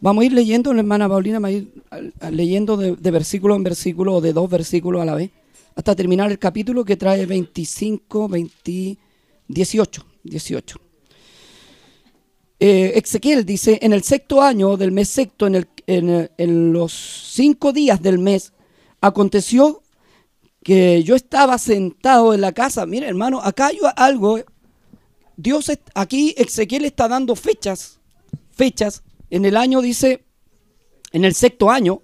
Vamos a ir leyendo, hermana Paulina va a ir leyendo de, versículo en versículo o de dos versículos a la vez, hasta terminar el capítulo que trae 25, 20, 18. 18. Ezequiel dice, en el sexto año del mes sexto, en, el, en, en los cinco días del mes, aconteció que yo estaba sentado en la casa. Mire, hermano, acá hay algo. Dios, aquí Ezequiel está dando fechas, fechas. En el año dice, en el sexto año.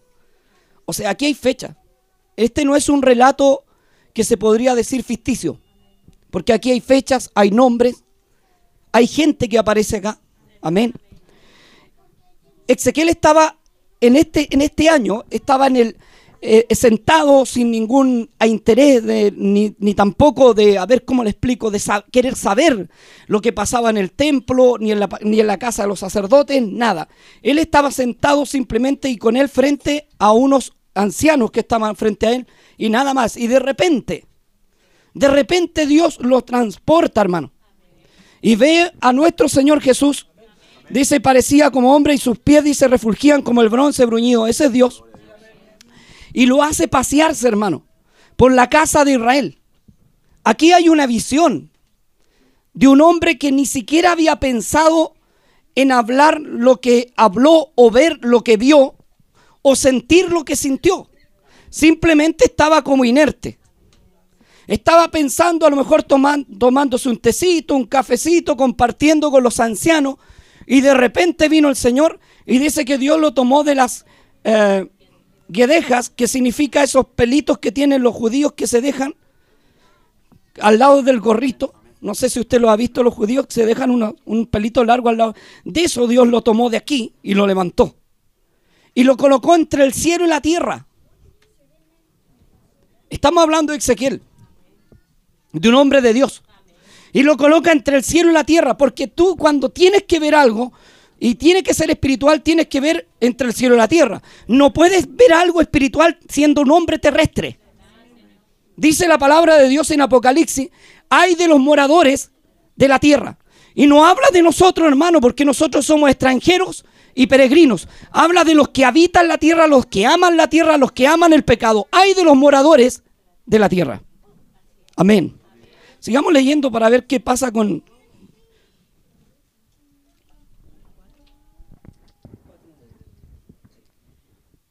O sea, aquí hay fecha. Este no es un relato que se podría decir ficticio. Porque aquí hay fechas, hay nombres, hay gente que aparece acá. Amén. Ezequiel estaba en este, en este año, estaba en el, eh, sentado sin ningún interés, ni, tampoco de, a ver cómo le explico, de querer saber lo que pasaba en el templo, ni en, la, ni en la casa de los sacerdotes, nada. Él estaba sentado simplemente y con él frente a unos ancianos que estaban frente a él y nada más. Y de repente, de repente Dios lo transporta, hermano. Y ve a nuestro Señor Jesús. Dice, parecía como hombre y sus pies, dice, refulgían como el bronce bruñido. Ese es Dios y lo hace pasearse, hermano, por la casa de Israel. Aquí hay una visión de un hombre que ni siquiera había pensado en hablar lo que habló o ver lo que vio o sentir lo que sintió. Simplemente estaba como inerte. Estaba pensando a lo mejor tomándose un tecito, un cafecito, compartiendo con los ancianos. Y de repente vino el Señor y dice que Dios lo tomó de las eh, guedejas, que significa esos pelitos que tienen los judíos que se dejan al lado del gorrito. No sé si usted lo ha visto, los judíos que se dejan un pelito largo al lado. De eso Dios lo tomó de aquí y lo levantó. Y lo colocó entre el cielo y la tierra. Estamos hablando de Ezequiel, de un hombre de Dios. Y lo coloca entre el cielo y la tierra, porque tú cuando tienes que ver algo, y tiene que ser espiritual, tienes que ver entre el cielo y la tierra. No puedes ver algo espiritual siendo un hombre terrestre. Dice la palabra de Dios en Apocalipsis, hay de los moradores de la tierra. Y no habla de nosotros, hermano, porque nosotros somos extranjeros y peregrinos. Habla de los que habitan la tierra, los que aman la tierra, los que aman el pecado. Hay de los moradores de la tierra. Amén. Sigamos leyendo para ver qué pasa con,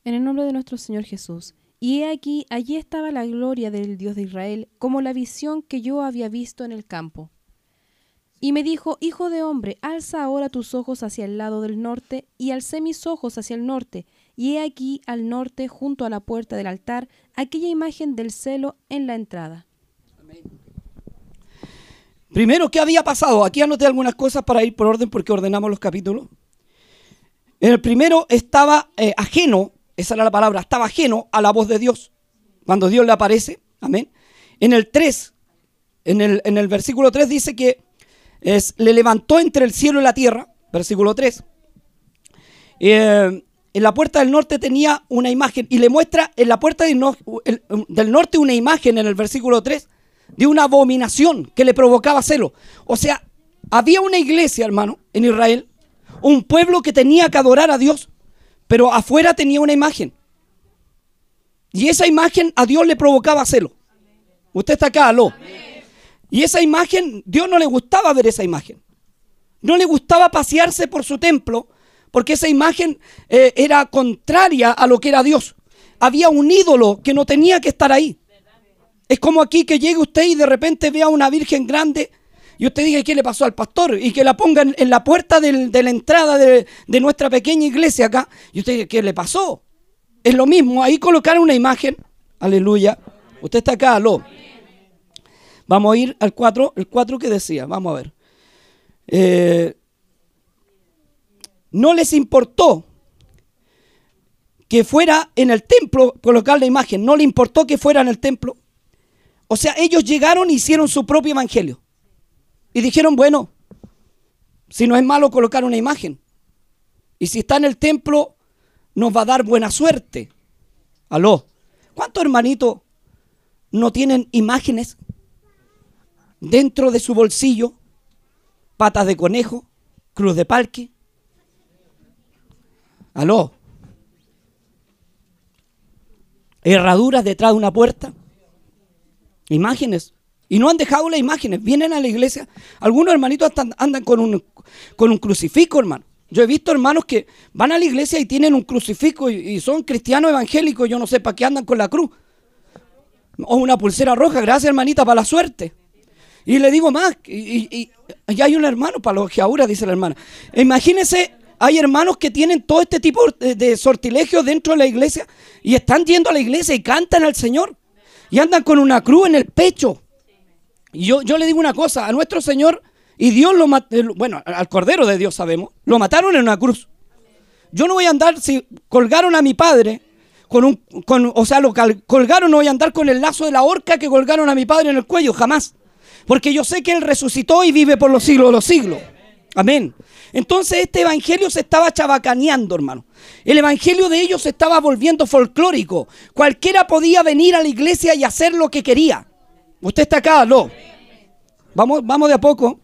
En el nombre de nuestro Señor Jesús. Y he aquí, allí estaba la gloria del Dios de Israel, como la visión que yo había visto en el campo. Y me dijo, Hijo de hombre, alza ahora tus ojos hacia el lado del norte, y alcé mis ojos hacia el norte, y he aquí al norte, junto a la puerta del altar, aquella imagen del celo en la entrada. Primero, ¿qué había pasado? Aquí anoté algunas cosas para ir por orden porque ordenamos los capítulos. En el primero estaba eh, ajeno esa era la palabra, estaba ajeno a la voz de Dios. Cuando Dios le aparece, amén. En el 3, en el, en el versículo 3 dice que es, le levantó entre el cielo y la tierra, versículo 3. Eh, en la puerta del norte tenía una imagen y le muestra en la puerta del, del norte una imagen en el versículo 3 de una abominación que le provocaba celo. O sea, había una iglesia, hermano, en Israel, un pueblo que tenía que adorar a Dios, pero afuera tenía una imagen. Y esa imagen a Dios le provocaba celo. Usted está acá, aló. Y esa imagen, Dios no le gustaba ver esa imagen. No le gustaba pasearse por su templo, porque esa imagen eh, era contraria a lo que era Dios. Había un ídolo que no tenía que estar ahí. Es como aquí que llegue usted y de repente vea una virgen grande y usted diga qué le pasó al pastor y que la pongan en la puerta de la entrada de, nuestra pequeña iglesia acá y usted diga qué le pasó. Es lo mismo, ahí colocar una imagen, aleluya. Usted está acá, aló. Vamos a ir al 4, el 4 que decía, vamos a ver. Eh, no les importó que fuera en el templo colocar la imagen, no le importó que fuera en el templo. O sea, ellos llegaron y hicieron su propio evangelio. Y dijeron, bueno, si no es malo colocar una imagen. Y si está en el templo, nos va a dar buena suerte. Aló. ¿Cuántos hermanitos no tienen imágenes dentro de su bolsillo? Patas de conejo, cruz de parque. Aló. Herraduras detrás de una puerta. Imágenes. Y no han dejado las imágenes. Vienen a la iglesia. Algunos hermanitos andan con un, con un crucifijo, hermano. Yo he visto hermanos que van a la iglesia y tienen un crucifijo y, son cristianos evangélicos. Yo no sé para qué andan con la cruz. O una pulsera roja. Gracias, hermanita, para la suerte. Y le digo más. Y, hay un hermano para los que dice la hermana. Imagínense hay hermanos que tienen todo este tipo de sortilegios dentro de la iglesia y están yendo a la iglesia y cantan al Señor y andan con una cruz en el pecho. Y yo, yo le digo una cosa, a nuestro Señor y Dios lo mató, bueno, al Cordero de Dios sabemos, lo mataron en una cruz. Yo no voy a andar, si colgaron a mi padre, con un, con, o sea, lo colgaron, no voy a andar con el lazo de la horca que colgaron a mi padre en el cuello, jamás. Porque yo sé que Él resucitó y vive por los siglos de los siglos. Amén. Entonces este evangelio se estaba chabacaneando, hermano. El evangelio de ellos se estaba volviendo folclórico. Cualquiera podía venir a la iglesia y hacer lo que quería. Usted está acá, ¿no? Vamos, vamos de a poco.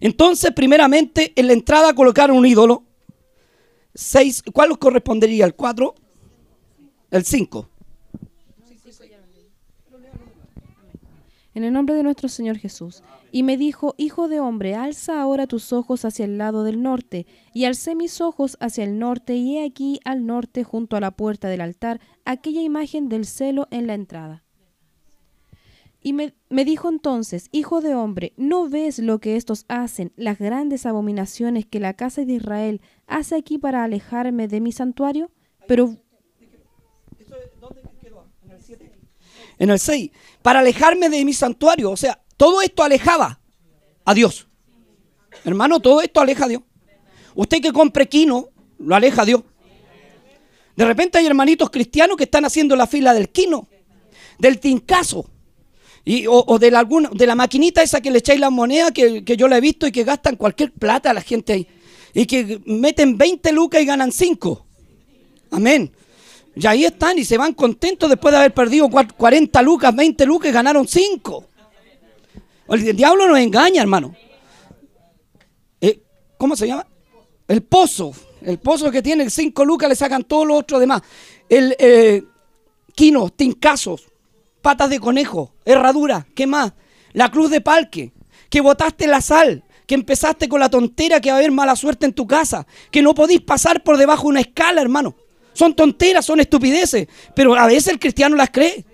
Entonces, primeramente, en la entrada colocaron un ídolo. Seis, ¿Cuál correspondería? ¿El cuatro? ¿El cinco? En el nombre de nuestro Señor Jesús. Y me dijo, Hijo de hombre, alza ahora tus ojos hacia el lado del norte. Y alcé mis ojos hacia el norte, y he aquí al norte, junto a la puerta del altar, aquella imagen del celo en la entrada. Y me, me, dijo entonces, Hijo de hombre, ¿no ves lo que estos hacen, las grandes abominaciones que la casa de Israel hace aquí para alejarme de mi santuario? Pero... En el 6, para alejarme de mi santuario, o sea, todo esto alejaba a Dios. Hermano, todo esto aleja a Dios. Usted que compre quino, lo aleja a Dios. De repente hay hermanitos cristianos que están haciendo la fila del quino, del tincazo, o, de, la, alguna, de la maquinita esa que le echáis la moneda, que, que, yo la he visto y que gastan cualquier plata a la gente ahí. Y que meten 20 lucas y ganan 5. Amén. Y ahí están y se van contentos después de haber perdido 40 lucas, 20 lucas y ganaron 5. El diablo nos engaña, hermano. Eh, ¿Cómo se llama? El pozo. El pozo que tiene cinco lucas le sacan todos los otros demás. El eh, quino, tincazos, patas de conejo, herradura, ¿qué más? La cruz de palque, que botaste la sal, que empezaste con la tontera que va a haber mala suerte en tu casa, que no podéis pasar por debajo de una escala, hermano. Son tonteras, son estupideces, pero a veces el cristiano las cree.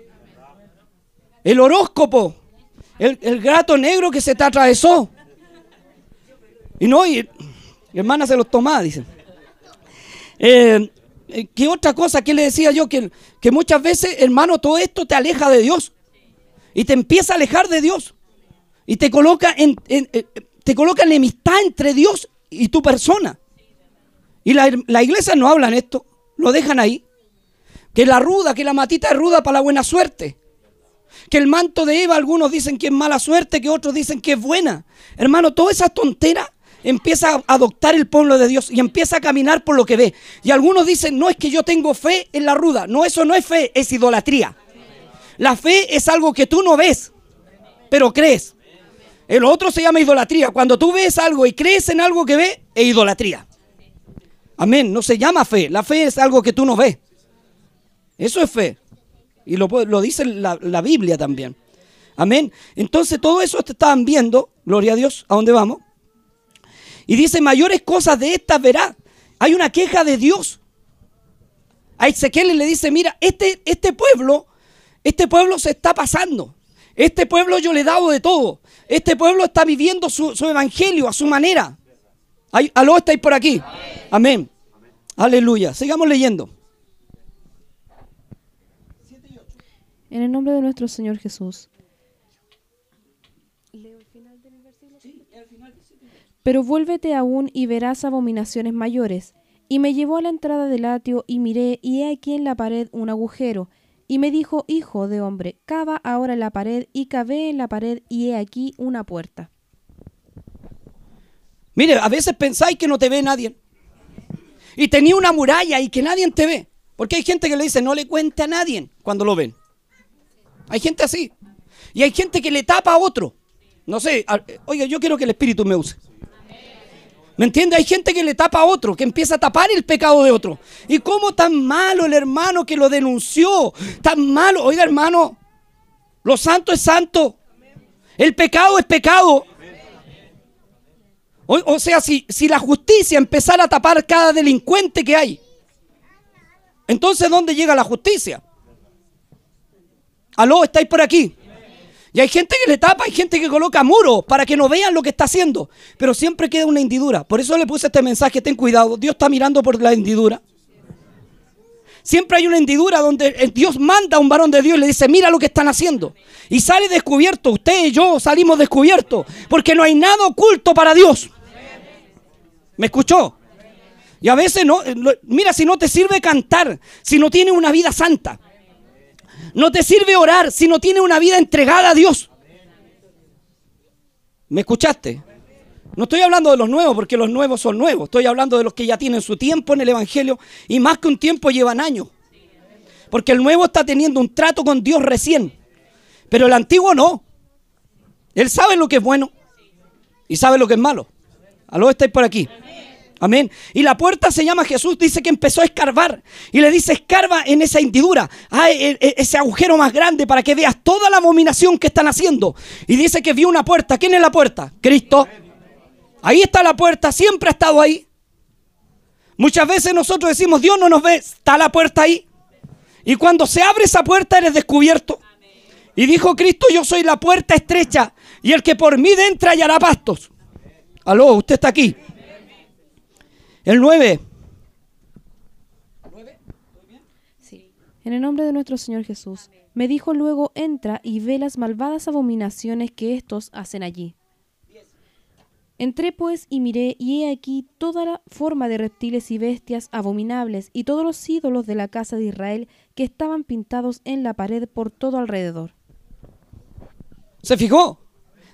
El horóscopo, el, gato negro que se te atravesó. Y no, y, hermana se los tomaba, dicen. Eh, ¿Qué otra cosa? que le decía yo? Que, que muchas veces, hermano, todo esto te aleja de Dios. Y te empieza a alejar de Dios. Y te coloca en, eh, te coloca enemistad entre Dios y tu persona. Y la, la iglesia no hablan esto, lo dejan ahí. Que la ruda, que la matita es ruda para la buena suerte. Que el manto de Eva, algunos dicen que es mala suerte, que otros dicen que es buena. Hermano, toda esa tontera empieza a adoptar el pueblo de Dios y empieza a caminar por lo que ve. Y algunos dicen, no es que yo tengo fe en la ruda. No, eso no es fe, es idolatría. La fe es algo que tú no ves, pero crees. El otro se llama idolatría. Cuando tú ves algo y crees en algo que ves, es idolatría. Amén. No se llama fe. La fe es algo que tú no ves. Eso es fe. Y lo, dice la, la, Biblia también. Amén. Entonces todo eso te estaban viendo, gloria a Dios, ¿a dónde vamos? Y dice, mayores cosas de estas verá. Hay una queja de Dios. A Ezequiel le dice, mira, este, este pueblo, este pueblo se está pasando. Este pueblo yo le he dado de todo. Este pueblo está viviendo su, evangelio a su manera. ¿Aló estáis por aquí? Amén. Aleluya. Sigamos leyendo. En el nombre de nuestro Señor Jesús. Pero vuélvete aún y verás abominaciones mayores. Y me llevó a la entrada del atrio y miré, y he aquí en la pared un agujero. Y me dijo, Hijo de hombre, cava ahora en la pared, y cavé en la pared, y he aquí una puerta. Mire, a veces pensáis que no te ve nadie. Y tenía una muralla y que nadie te ve. Porque hay gente que le dice, no le cuente a nadie cuando lo ven. Hay gente así. Y hay gente que le tapa a otro. No sé, oiga, yo quiero que el Espíritu me use. ¿Me entiende? Hay gente que le tapa a otro, que empieza a tapar el pecado de otro. ¿Y cómo tan malo el hermano que lo denunció? Tan malo. Oiga, hermano, lo santo es santo. El pecado es pecado. O, sea, si, si la justicia empezara a tapar cada delincuente que hay, entonces ¿dónde llega la justicia? Aló, estáis por aquí. Y hay gente que le tapa, hay gente que coloca muros para que no vean lo que está haciendo. Pero siempre queda una hendidura. Por eso le puse este mensaje, ten cuidado. Dios está mirando por la hendidura. Siempre hay una hendidura donde Dios manda a un varón de Dios y le dice, mira lo que están haciendo. Y sale descubierto, usted y yo salimos descubiertos, porque no hay nada oculto para Dios. ¿Me escuchó? Y a veces no, mira, si no te sirve cantar, si no tienes una vida santa, no te sirve orar si no tienes una vida entregada a Dios. ¿Me escuchaste? No estoy hablando de los nuevos porque los nuevos son nuevos. Estoy hablando de los que ya tienen su tiempo en el Evangelio y más que un tiempo llevan años. Porque el nuevo está teniendo un trato con Dios recién. Pero el antiguo no. Él sabe lo que es bueno y sabe lo que es malo. Aló, estáis por aquí. Amén. Y la puerta se llama Jesús, dice que empezó a escarbar. Y le dice, escarba en esa hendidura, e, ese agujero más grande para que veas toda la abominación que están haciendo. Y dice que vio una puerta. ¿Quién es la puerta? Cristo. Ahí está la puerta, siempre ha estado ahí. Muchas veces nosotros decimos, Dios no nos ve, está la puerta ahí. Y cuando se abre esa puerta eres descubierto. Y dijo Cristo, yo soy la puerta estrecha y el que por mí entra hallará pastos. Aló, usted está aquí. El 9. Sí. En el nombre de nuestro Señor Jesús. Me dijo luego, entra y ve las malvadas abominaciones que estos hacen allí. Entré pues y miré, y he aquí toda la forma de reptiles y bestias abominables, y todos los ídolos de la casa de Israel que estaban pintados en la pared por todo alrededor. ¿Se fijó?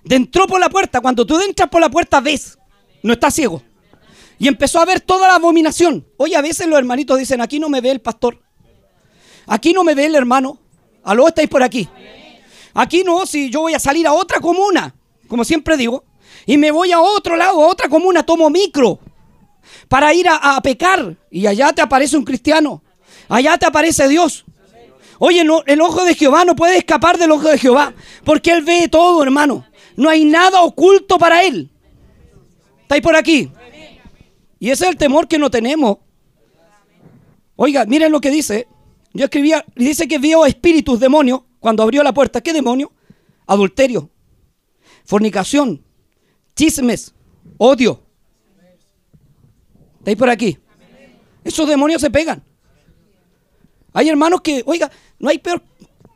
Entró por la puerta. Cuando tú entras por la puerta, ves. No estás ciego. Y empezó a ver toda la abominación. Oye, a veces los hermanitos dicen, aquí no me ve el pastor. Aquí no me ve el hermano. Aló, estáis por aquí. Aquí no, si yo voy a salir a otra comuna, como siempre digo, y me voy a otro lado, a otra comuna, tomo micro para ir a, pecar. Y allá te aparece un cristiano. Allá te aparece Dios. Oye, el ojo de Jehová no puede escapar del ojo de Jehová, porque Él ve todo, hermano. No hay nada oculto para Él. ¿Estáis por aquí? Y ese es el temor que no tenemos. Oiga, miren lo que dice. Yo escribía, dice que vio espíritus, demonios, cuando abrió la puerta. ¿Qué demonio? Adulterio, fornicación, chismes, odio. ¿Estáis por aquí? Esos demonios se pegan. Hay hermanos que, oiga, no hay peor,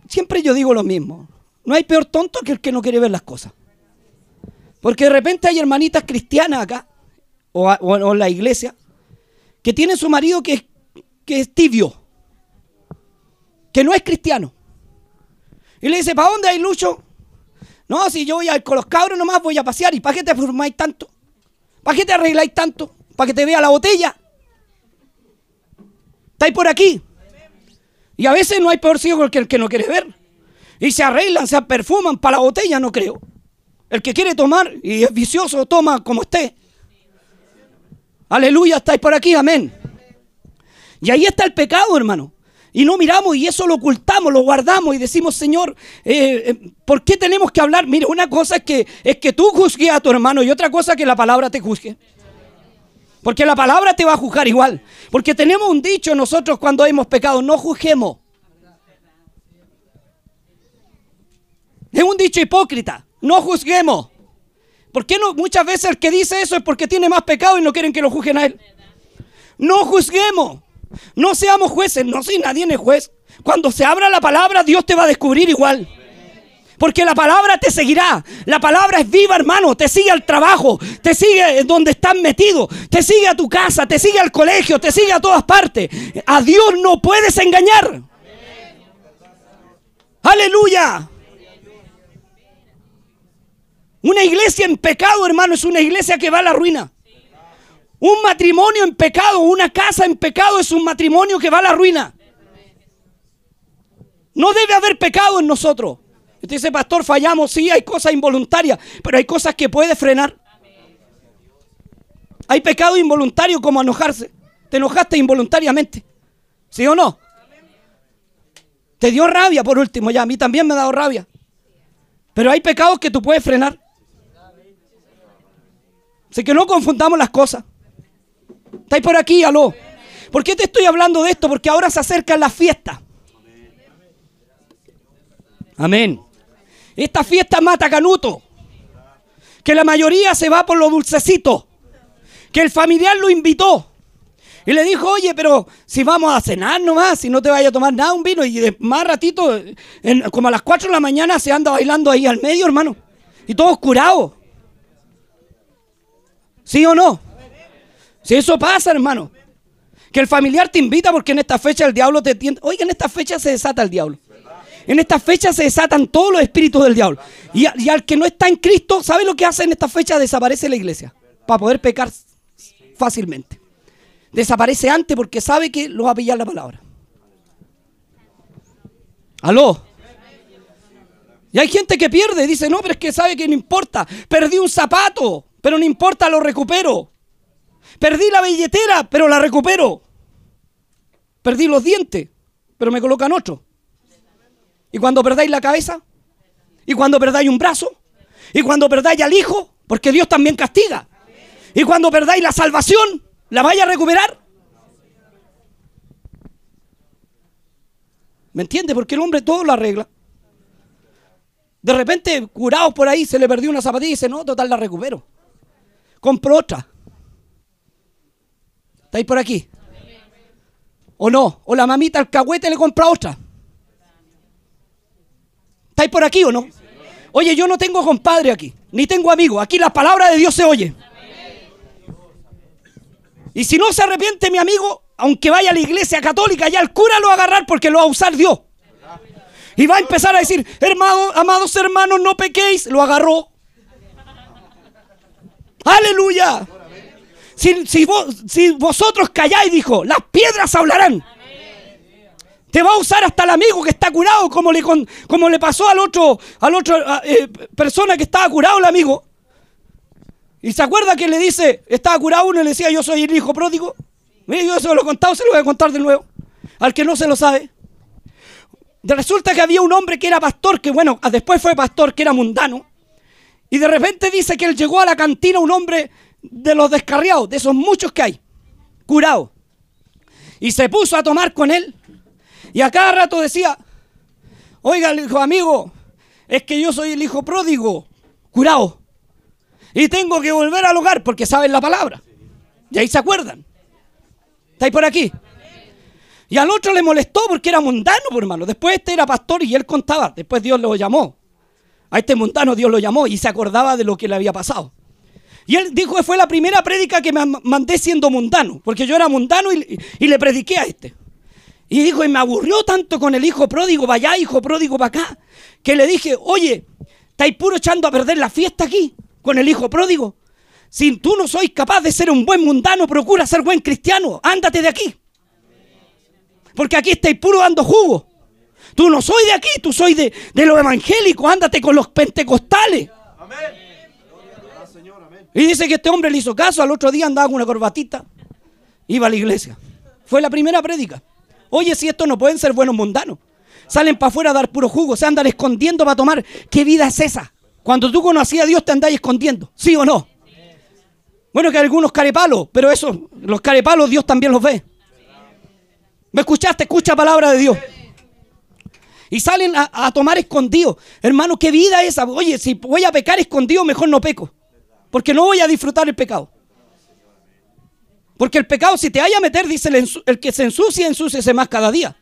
siempre yo digo lo mismo, no hay peor tonto que el que no quiere ver las cosas. Porque de repente hay hermanitas cristianas acá o, en la iglesia, que tiene su marido que, que es tibio, que no es cristiano. Y le dice, ¿para dónde hay Lucho? No, si yo voy a ir con los cabros nomás voy a pasear. ¿Y para qué te formáis tanto? ¿Para qué te arregláis tanto? ¿Para que te vea la botella? ¿Estáis por aquí? Y a veces no hay peor ciego que el que no quiere ver. Y se arreglan, se perfuman para la botella, no creo. El que quiere tomar y es vicioso, toma como esté. Aleluya, estáis por aquí, amén. Y ahí está el pecado, hermano. Y no miramos y eso lo ocultamos, lo guardamos y decimos, Señor, eh, eh, ¿por qué tenemos que hablar? Mire, una cosa es que, es que tú juzgues a tu hermano y otra cosa es que la palabra te juzgue. Porque la palabra te va a juzgar igual. Porque tenemos un dicho nosotros cuando hemos pecado, no juzguemos. Es un dicho hipócrita, no juzguemos. ¿Por qué no? Muchas veces el que dice eso es porque tiene más pecado y no quieren que lo juzguen a él. No juzguemos. No seamos jueces. No soy nadie es juez. Cuando se abra la palabra, Dios te va a descubrir igual. Porque la palabra te seguirá. La palabra es viva, hermano. Te sigue al trabajo. Te sigue donde estás metido. Te sigue a tu casa. Te sigue al colegio. Te sigue a todas partes. A Dios no puedes engañar. Aleluya. Una iglesia en pecado, hermano, es una iglesia que va a la ruina. Un matrimonio en pecado, una casa en pecado es un matrimonio que va a la ruina. No debe haber pecado en nosotros. Usted dice, pastor, fallamos, sí, hay cosas involuntarias, pero hay cosas que puede frenar. Hay pecado involuntario como enojarse. Te enojaste involuntariamente. ¿Sí o no? Te dio rabia por último, ya. A mí también me ha dado rabia. Pero hay pecados que tú puedes frenar. Así que no confundamos las cosas. ¿Estáis por aquí? Aló. ¿Por qué te estoy hablando de esto? Porque ahora se acercan las fiestas. Amén. Esta fiesta mata canuto. Que la mayoría se va por lo dulcecito. Que el familiar lo invitó. Y le dijo, oye, pero si vamos a cenar nomás, si no te vayas a tomar nada, un vino. Y más ratito, como a las 4 de la mañana, se anda bailando ahí al medio, hermano. Y todos curados. ¿Sí o no? Si eso pasa, hermano. Que el familiar te invita porque en esta fecha el diablo te tiende. Oiga, en esta fecha se desata el diablo. En esta fecha se desatan todos los espíritus del diablo. Y, y al que no está en Cristo, ¿sabe lo que hace en esta fecha? Desaparece la iglesia. Para poder pecar fácilmente desaparece antes porque sabe que lo va a pillar la palabra. ¿Aló? Y hay gente que pierde, dice, no, pero es que sabe que no importa. Perdí un zapato, pero no importa, lo recupero. Perdí la billetera, pero la recupero. Perdí los dientes, pero me colocan otro. Y cuando perdáis la cabeza, y cuando perdáis un brazo, y cuando perdáis al hijo, porque Dios también castiga. Y cuando perdáis la salvación, ¿La vaya a recuperar? ¿Me entiende? Porque el hombre todo lo arregla. De repente, curado por ahí, se le perdió una zapatilla y dice, no, total, la recupero. Compro otra. ¿Estáis por aquí? ¿O no? O la mamita alcahuete le compra otra. ¿Estáis por aquí o no? Oye, yo no tengo compadre aquí, ni tengo amigo. Aquí la palabra de Dios se oye. Y si no se arrepiente mi amigo, aunque vaya a la iglesia católica, ya el cura lo va a agarrar porque lo va a usar Dios. Y va a empezar a decir, hermano, amados hermanos, no pequéis. Lo agarró. Aleluya. Si, vosotros calláis, dijo, las piedras hablarán. Te va a usar hasta el amigo que está curado, como le, como le pasó al otro, al otro eh, persona que estaba curado, el amigo. ¿Y se acuerda que le dice, estaba curado uno y le decía, yo soy el hijo pródigo? Mire, yo se lo he contado, se lo voy a contar de nuevo. Al que no se lo sabe. Resulta que había un hombre que era pastor, que bueno, después fue pastor, que era mundano. Y de repente dice que él llegó a la cantina un hombre de los descarriados, de esos muchos que hay, curado. Y se puso a tomar con él. Y a cada rato decía, oiga, hijo amigo, es que yo soy el hijo pródigo, curado. Y tengo que volver al hogar porque saben la palabra. Y ahí se acuerdan. ¿Estáis por aquí? Y al otro le molestó porque era mundano, por hermano. Después este era pastor y él contaba. Después Dios lo llamó. A este mundano Dios lo llamó y se acordaba de lo que le había pasado. Y él dijo que fue la primera prédica que me mandé siendo mundano. Porque yo era mundano y, le prediqué a este. Y dijo, y me aburrió tanto con el hijo pródigo allá, hijo pródigo para acá, que le dije, oye, estáis puro echando a perder la fiesta aquí con el hijo pródigo. Si tú no sois capaz de ser un buen mundano, procura ser buen cristiano. Ándate de aquí. Porque aquí estáis puro dando jugo. Tú no soy de aquí, tú soy de, de los evangélicos. Ándate con los pentecostales. Y dice que este hombre le hizo caso. Al otro día andaba con una corbatita. Iba a la iglesia. Fue la primera prédica. Oye, si estos no pueden ser buenos mundanos. Salen para afuera a dar puro jugo. Se andan escondiendo para tomar. ¿Qué vida es esa? Cuando tú conocías a Dios te andáis escondiendo, ¿sí o no? Bueno, que algunos carepalos, pero eso, los carepalos Dios también los ve. ¿Me escuchaste? Escucha palabra de Dios. Y salen a, tomar escondido. Hermano, ¿qué vida es esa? Oye, si voy a pecar escondido, mejor no peco. Porque no voy a disfrutar el pecado. Porque el pecado, si te vaya a meter, dice el, que se ensucia, ensúciese más cada día.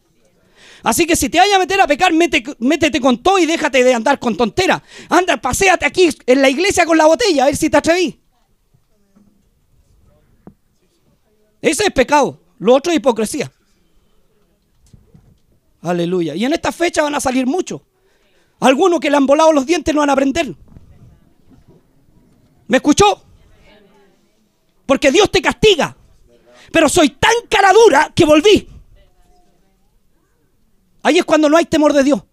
Así que si te vayas a meter a pecar, métete con todo y déjate de andar con tontera. Anda, paséate aquí en la iglesia con la botella, a ver si te atreví. Ese es pecado. Lo otro es hipocresía. Aleluya. Y en esta fecha van a salir muchos. Algunos que le han volado los dientes no van a aprender. ¿Me escuchó? Porque Dios te castiga. Pero soy tan cara dura que volví. Ahí es cuando no hay temor de Dios.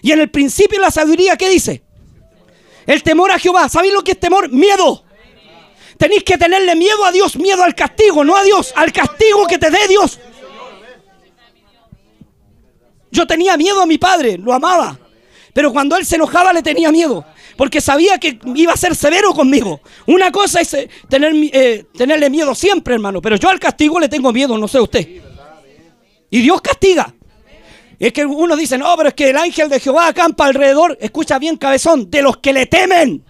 Y en el principio la sabiduría, ¿qué dice? El temor a Jehová. ¿Sabéis lo que es temor? Miedo. tenéis que tenerle miedo a Dios, miedo al castigo, no a Dios, al castigo que te dé Dios. Yo tenía miedo a mi padre, lo amaba. Pero cuando él se enojaba le tenía miedo. Porque sabía que iba a ser severo conmigo. Una cosa es eh, tener, eh, tenerle miedo siempre, hermano. Pero yo al castigo le tengo miedo, no sé usted. Y Dios castiga. Es que uno dice, no, pero es que el ángel de Jehová acampa alrededor. Escucha bien, cabezón, de los que le temen.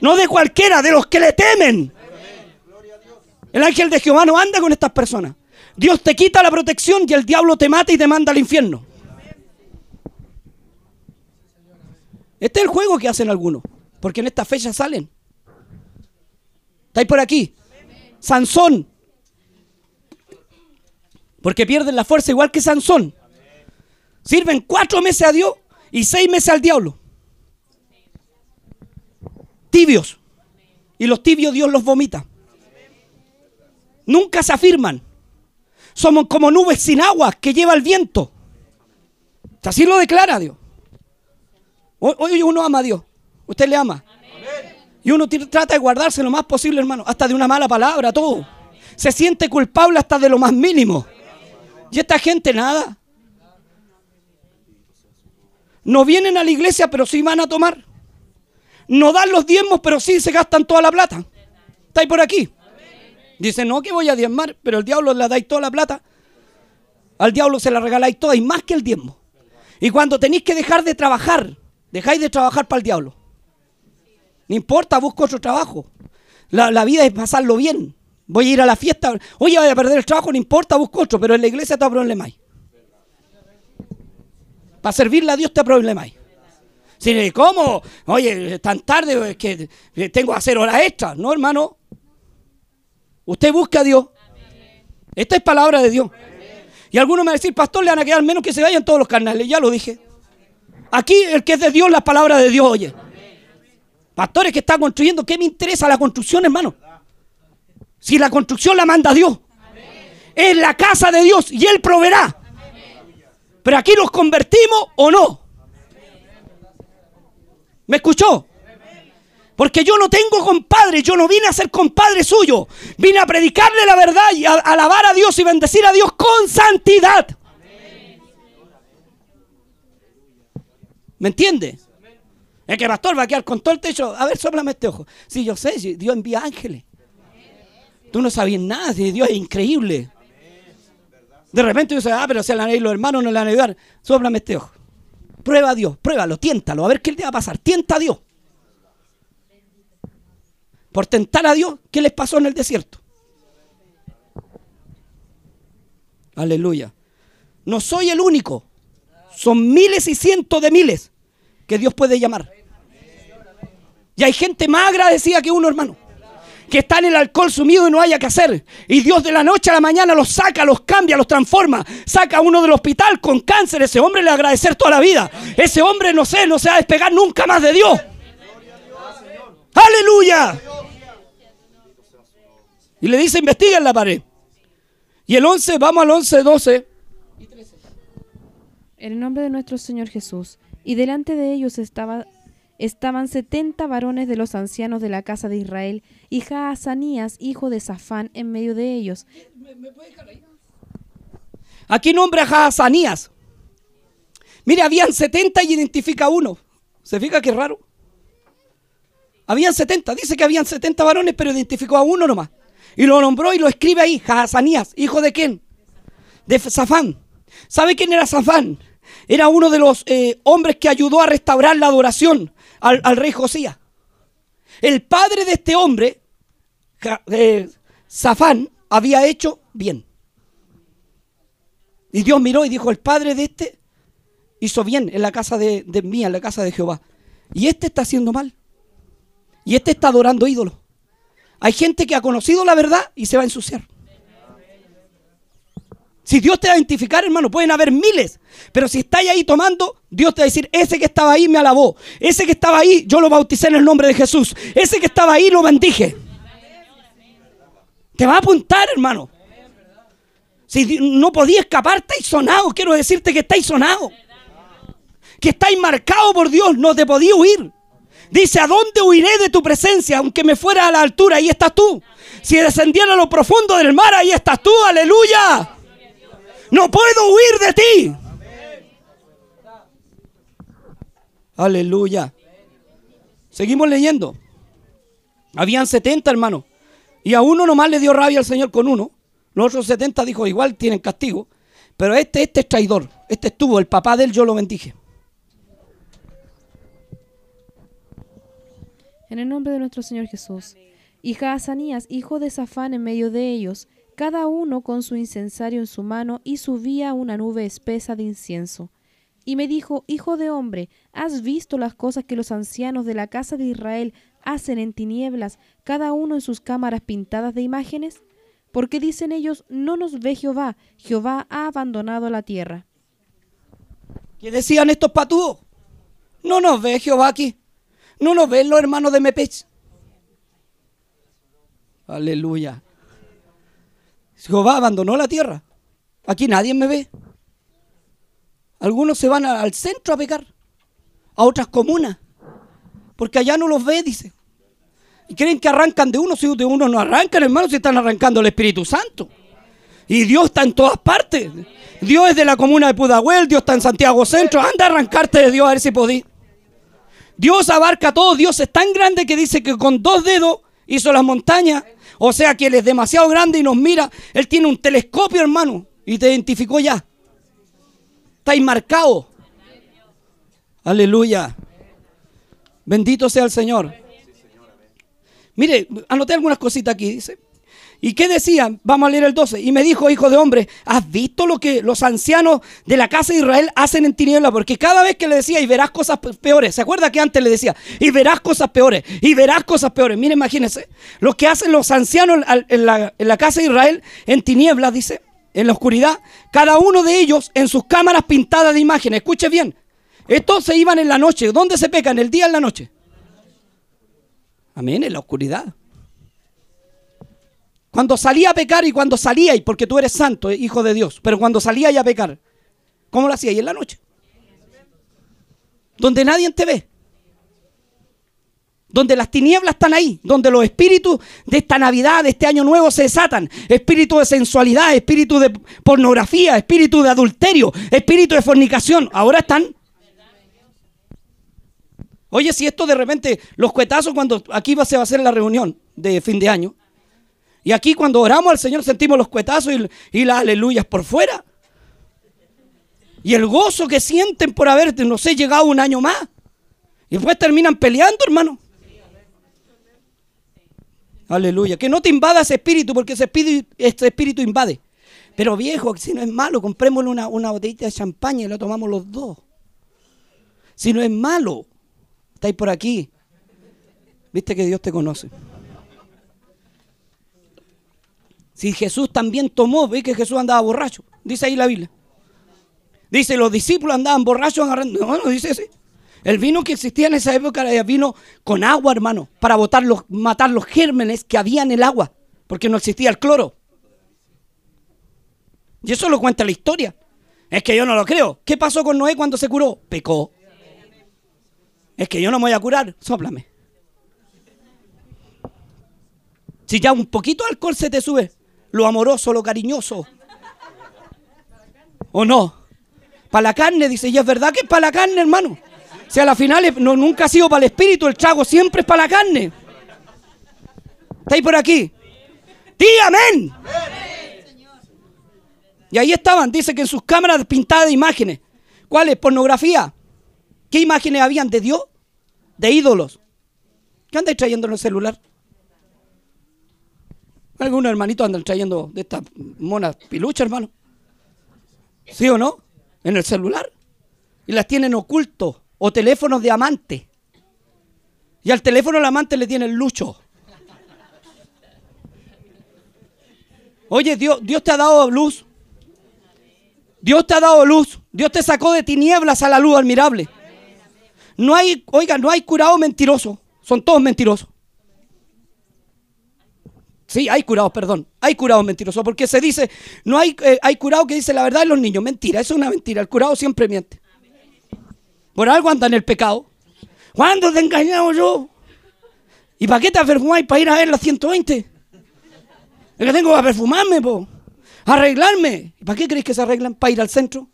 No de cualquiera, de los que le temen. El ángel de Jehová no anda con estas personas. Dios te quita la protección y el diablo te mata y te manda al infierno. Este es el juego que hacen algunos, porque en esta fecha salen. ¿Estáis por aquí? Sansón. Porque pierden la fuerza igual que Sansón. Sirven cuatro meses a Dios y seis meses al diablo. Tibios. Y los tibios Dios los vomita. Nunca se afirman. Somos como nubes sin agua que lleva el viento. Así lo declara Dios. Hoy uno ama a Dios. Usted le ama. Y uno trata de guardarse lo más posible, hermano. Hasta de una mala palabra, todo. Se siente culpable hasta de lo más mínimo. Y esta gente nada. No vienen a la iglesia, pero sí van a tomar. No dan los diezmos, pero sí se gastan toda la plata. ¿Estáis por aquí? Dice, no que voy a diezmar, pero el diablo le dais toda la plata. Al diablo se la regaláis toda y más que el diezmo. Y cuando tenéis que dejar de trabajar, dejáis de trabajar para el diablo. No importa, busco otro trabajo. La, vida es pasarlo bien. Voy a ir a la fiesta. Oye, voy a perder el trabajo, no importa, busco otro. Pero en la iglesia te problema. Para servirle a Dios te problema ¿Cómo? Oye, tan tarde que tengo que hacer horas extras. No, hermano. Usted busca a Dios. Esta es palabra de Dios. Y algunos me van a decir, pastor, le van a quedar menos que se vayan todos los carnales. Ya lo dije. Aquí el que es de Dios, la palabra de Dios, oye. Pastores que están construyendo, ¿qué me interesa la construcción, hermano? Si la construcción la manda Dios. Es la casa de Dios y Él proveerá. Pero aquí nos convertimos o no. ¿Me escuchó? Porque yo no tengo compadre, yo no vine a ser compadre suyo. Vine a predicarle la verdad y a alabar a Dios y bendecir a Dios con santidad. ¿Me entiende? Es que pastor va a quedar con todo el techo. A ver, soplame este ojo. Sí, yo sé, Dios envía ángeles. Tú no sabías nada, Dios es increíble. De repente dice, ah, pero si la los hermanos no le van a ayudar. Sóplame este ojo. Prueba a Dios, pruébalo, tiéntalo, a ver qué le va a pasar. Tienta a Dios. Por tentar a Dios, ¿qué les pasó en el desierto? Aleluya. No soy el único. Son miles y cientos de miles que Dios puede llamar. Y hay gente más agradecida que uno, hermano. Que está en el alcohol sumido y no haya que hacer. Y Dios de la noche a la mañana los saca, los cambia, los transforma. Saca a uno del hospital con cáncer. Ese hombre le va a agradecer toda la vida. Ese hombre, no sé, no se va a despegar nunca más de Dios. Aleluya. Y le dice, investiga en la pared. Y el 11, vamos al 11, 12. En el nombre de nuestro Señor Jesús. Y delante de ellos estaba, estaban setenta varones de los ancianos de la casa de Israel, y Jaazanías, hijo de Safán, en medio de ellos. Aquí nombra a Jaazanías. Mire, habían setenta y identifica uno. ¿Se fija qué raro? Habían setenta. Dice que habían setenta varones, pero identificó a uno nomás. Y lo nombró y lo escribe ahí, Jaazanías, hijo de quién? De Safán. ¿Sabe quién era Safán? Era uno de los eh, hombres que ayudó a restaurar la adoración al, rey Josías. El padre de este hombre, eh, había hecho bien. Y Dios miró y dijo, el padre de este hizo bien en la casa de, de mía, en la casa de Jehová. Y este está haciendo mal. Y este está adorando ídolos. Hay gente que ha conocido la verdad y se va a ensuciar. Si Dios te va a identificar, hermano, pueden haber miles. Pero si estáis ahí tomando, Dios te va a decir, ese que estaba ahí me alabó. Ese que estaba ahí, yo lo bauticé en el nombre de Jesús. Ese que estaba ahí, lo bendije. Te va a apuntar, hermano. Si no podía escapar, estáis sonado. Quiero decirte que estáis sonado. Que estáis marcado por Dios, no te podía huir. Dice, ¿a dónde huiré de tu presencia? Aunque me fuera a la altura, ahí estás tú. Si descendiera a lo profundo del mar, ahí estás tú, aleluya. No puedo huir de ti. Aleluya. Seguimos leyendo. Habían 70 hermanos. Y a uno nomás le dio rabia al Señor con uno. Los otros 70 dijo, igual tienen castigo. Pero este, este es traidor. Este estuvo, el papá de él yo lo bendije. En el nombre de nuestro Señor Jesús. Y Jaazanías, hijo de Safán, en medio de ellos, cada uno con su incensario en su mano, y subía una nube espesa de incienso. Y me dijo, Hijo de hombre, ¿has visto las cosas que los ancianos de la casa de Israel hacen en tinieblas, cada uno en sus cámaras pintadas de imágenes? Porque dicen ellos, no nos ve Jehová, Jehová ha abandonado la tierra. ¿Qué decían estos patúos? No nos ve Jehová aquí. No nos ven los hermanos de Mepech. Aleluya. Jehová abandonó la tierra. Aquí nadie me ve. Algunos se van al centro a pecar, a otras comunas, porque allá no los ve, dice. Y creen que arrancan de uno, si de uno no arrancan, hermanos, si están arrancando el Espíritu Santo. Y Dios está en todas partes. Dios es de la comuna de Pudahuel, Dios está en Santiago Centro. Anda a arrancarte de Dios a ver si podí. Dios abarca todo. Dios es tan grande que dice que con dos dedos hizo las montañas. O sea que Él es demasiado grande y nos mira. Él tiene un telescopio, hermano, y te identificó ya. Está marcado. Aleluya. Bendito sea el Señor. Mire, anoté algunas cositas aquí, dice. ¿Y qué decían? Vamos a leer el 12. Y me dijo, hijo de hombre, ¿has visto lo que los ancianos de la casa de Israel hacen en tiniebla? Porque cada vez que le decía, y verás cosas peores, ¿se acuerda que antes le decía, y verás cosas peores, y verás cosas peores? Mire, imagínense, lo que hacen los ancianos en la, en casa de Israel en tinieblas, dice, en la oscuridad, cada uno de ellos en sus cámaras pintadas de imágenes. Escuche bien, estos se iban en la noche. ¿Dónde se pecan? ¿El día o en la noche? Amén, en la oscuridad. Cuando salía a pecar y cuando salía, y porque tú eres santo, eh, hijo de Dios, pero cuando salía a pecar, ¿cómo lo hacía? Y en la noche. Donde nadie te ve. Donde las tinieblas están ahí, donde los espíritus de esta Navidad, de este año nuevo se desatan. Espíritu de sensualidad, espíritu de pornografía, espíritu de adulterio, espíritu de fornicación. Ahora están Oye, si esto de repente, los cuetazos cuando aquí se va a hacer la reunión de fin de año, y aquí cuando oramos al Señor sentimos los cuetazos y, las aleluyas por fuera. Y el gozo que sienten por haber, no sé, llegado un año más. Y después terminan peleando, hermano. Aleluya. Que no te invada ese espíritu, porque ese espíritu, ese espíritu invade. Pero viejo, si no es malo, comprémosle una, una botellita de champaña y la tomamos los dos. Si no es malo, estáis por aquí. Viste que Dios te conoce. Si Jesús también tomó, ve que Jesús andaba borracho. Dice ahí la Biblia. Dice, los discípulos andaban borrachos agarrando. No, no dice así. El vino que existía en esa época era vino con agua, hermano, para botar los, matar los gérmenes que había en el agua, porque no existía el cloro. Y eso lo cuenta la historia. Es que yo no lo creo. ¿Qué pasó con Noé cuando se curó? Pecó. Es que yo no me voy a curar. Sóplame. Si ya un poquito de alcohol se te sube, lo amoroso, lo cariñoso. ¿O no? Para la carne, dice, y es verdad que es para la carne, hermano. O sea, a la final no, nunca ha sido para el espíritu, el trago siempre es para la carne. ¿Estáis por aquí? ¡Di amén! Y ahí estaban, dice que en sus cámaras pintadas de imágenes. ¿Cuáles? Pornografía. ¿Qué imágenes habían de Dios? De ídolos. ¿Qué andáis trayendo en el celular? Algunos hermanitos andan trayendo de estas monas piluchas, hermano. ¿Sí o no? En el celular. Y las tienen ocultos. O teléfonos de amante. Y al teléfono del amante le tienen lucho. Oye, Dios, Dios te ha dado luz. Dios te ha dado luz. Dios te sacó de tinieblas a la luz admirable. No hay, oiga, no hay curado mentiroso. Son todos mentirosos. Sí, hay curados, perdón. Hay curados mentirosos. Porque se dice, no hay, eh, hay curado que dice la verdad en los niños. Mentira, eso es una mentira. El curado siempre miente. Por algo anda en el pecado. ¿Cuándo te he engañado yo? ¿Y para qué te perfumáis para ir a ver la 120? Es que tengo que perfumarme, po. Arreglarme. ¿Y para qué creéis que se arreglan? ¿Para ir al centro?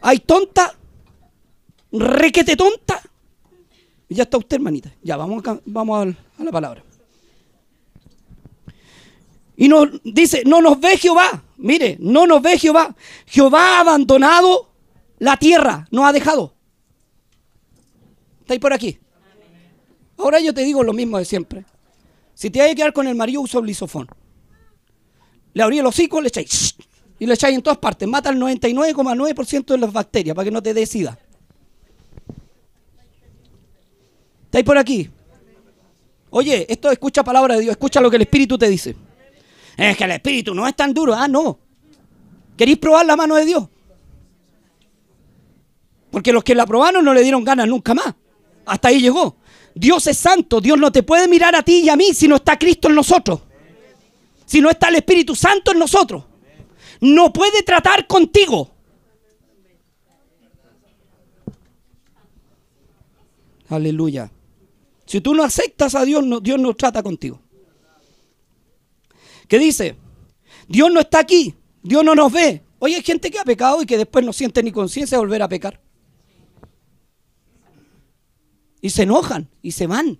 ¿Hay tonta? ¿Requete tonta? Ya está usted, hermanita. Ya, vamos, a, vamos a la palabra. Y nos dice, no nos ve Jehová. Mire, no nos ve Jehová. Jehová ha abandonado la tierra, nos ha dejado. ¿Estáis por aquí? Ahora yo te digo lo mismo de siempre. Si te hay que quedar con el marido, usa lisofón. Le abrí el hocico, le echáis. Y le echáis en todas partes. Mata el 99,9% de las bacterias para que no te decida. ¿Estáis por aquí? Oye, esto escucha palabra de Dios, escucha lo que el Espíritu te dice. Es que el Espíritu no es tan duro. Ah, no. ¿Queréis probar la mano de Dios? Porque los que la probaron no le dieron ganas nunca más. Hasta ahí llegó. Dios es santo. Dios no te puede mirar a ti y a mí si no está Cristo en nosotros. Si no está el Espíritu Santo en nosotros. No puede tratar contigo. Aleluya. Si tú no aceptas a Dios, Dios no trata contigo. ¿Qué dice? Dios no está aquí. Dios no nos ve. Oye, hay gente que ha pecado y que después no siente ni conciencia de volver a pecar. Y se enojan y se van.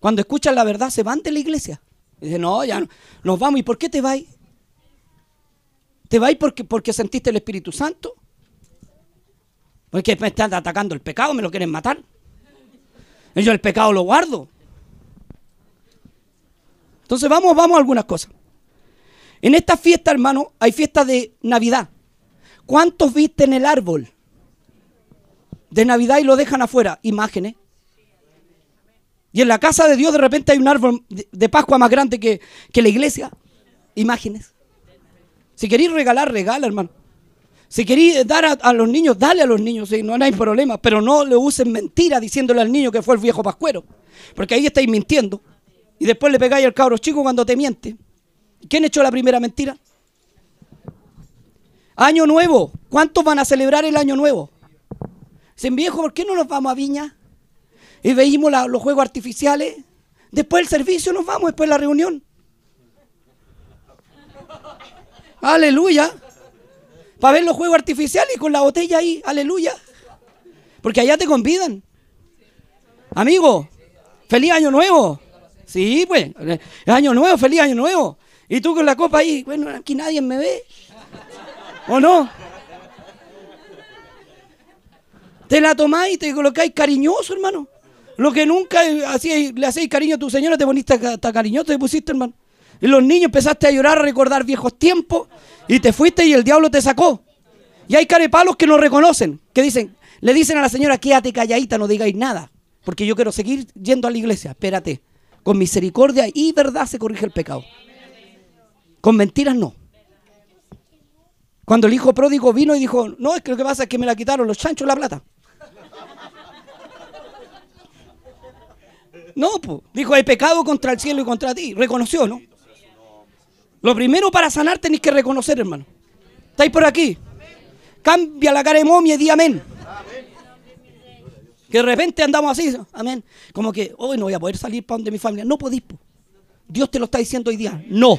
Cuando escuchan la verdad, se van de la iglesia. Y dicen, no, ya nos vamos. ¿Y por qué te vais? ¿Te vais porque, porque sentiste el Espíritu Santo? Porque me están atacando el pecado, me lo quieren matar. Yo el pecado lo guardo. Entonces vamos, vamos a algunas cosas. En esta fiesta, hermano, hay fiesta de Navidad. ¿Cuántos viste en el árbol? de Navidad y lo dejan afuera. Imágenes. Y en la casa de Dios de repente hay un árbol de Pascua más grande que, la iglesia. Imágenes. Si queréis regalar, regala, hermano. Si queréis dar a, los niños, dale a los niños, no hay problema. Pero no le usen mentira diciéndole al niño que fue el viejo pascuero. Porque ahí estáis mintiendo. Y después le pegáis al cabro chico cuando te miente. ¿Quién echó la primera mentira? Año nuevo. ¿Cuántos van a celebrar el año nuevo? Dicen, viejo, ¿por qué no nos vamos a Viña? Y veímos los juegos artificiales. Después del servicio nos vamos, después de la reunión. Aleluya. Para ver los juegos artificiales y con la botella ahí. Aleluya. Porque allá te convidan. Amigo, feliz año nuevo. Sí, pues. Año nuevo, feliz año nuevo. Y tú con la copa ahí. Bueno, aquí nadie me ve. ¿O no? Te la tomáis y te colocáis cariñoso, hermano. Lo que nunca hacías, le hacéis cariño a tu señora, te poniste hasta cariñoso, te pusiste, hermano. Y los niños empezaste a llorar, a recordar viejos tiempos, y te fuiste y el diablo te sacó. Y hay carepalos que no reconocen, que dicen, le dicen a la señora, quédate calladita, no digáis nada, porque yo quiero seguir yendo a la iglesia. Espérate, con misericordia y verdad se corrige el pecado. Con mentiras no. Cuando el hijo pródigo vino y dijo, no, es que lo que pasa es que me la quitaron los chanchos la plata. No, pues, dijo, he pecado contra el cielo y contra ti. Reconoció, ¿no? Lo primero para sanar tenéis que reconocer, hermano. ¿Estáis por aquí? Cambia la cara de momia y di amén. Que de repente andamos así, amén. Como que hoy no voy a poder salir para donde mi familia. No podéis, Dios te lo está diciendo hoy día. No.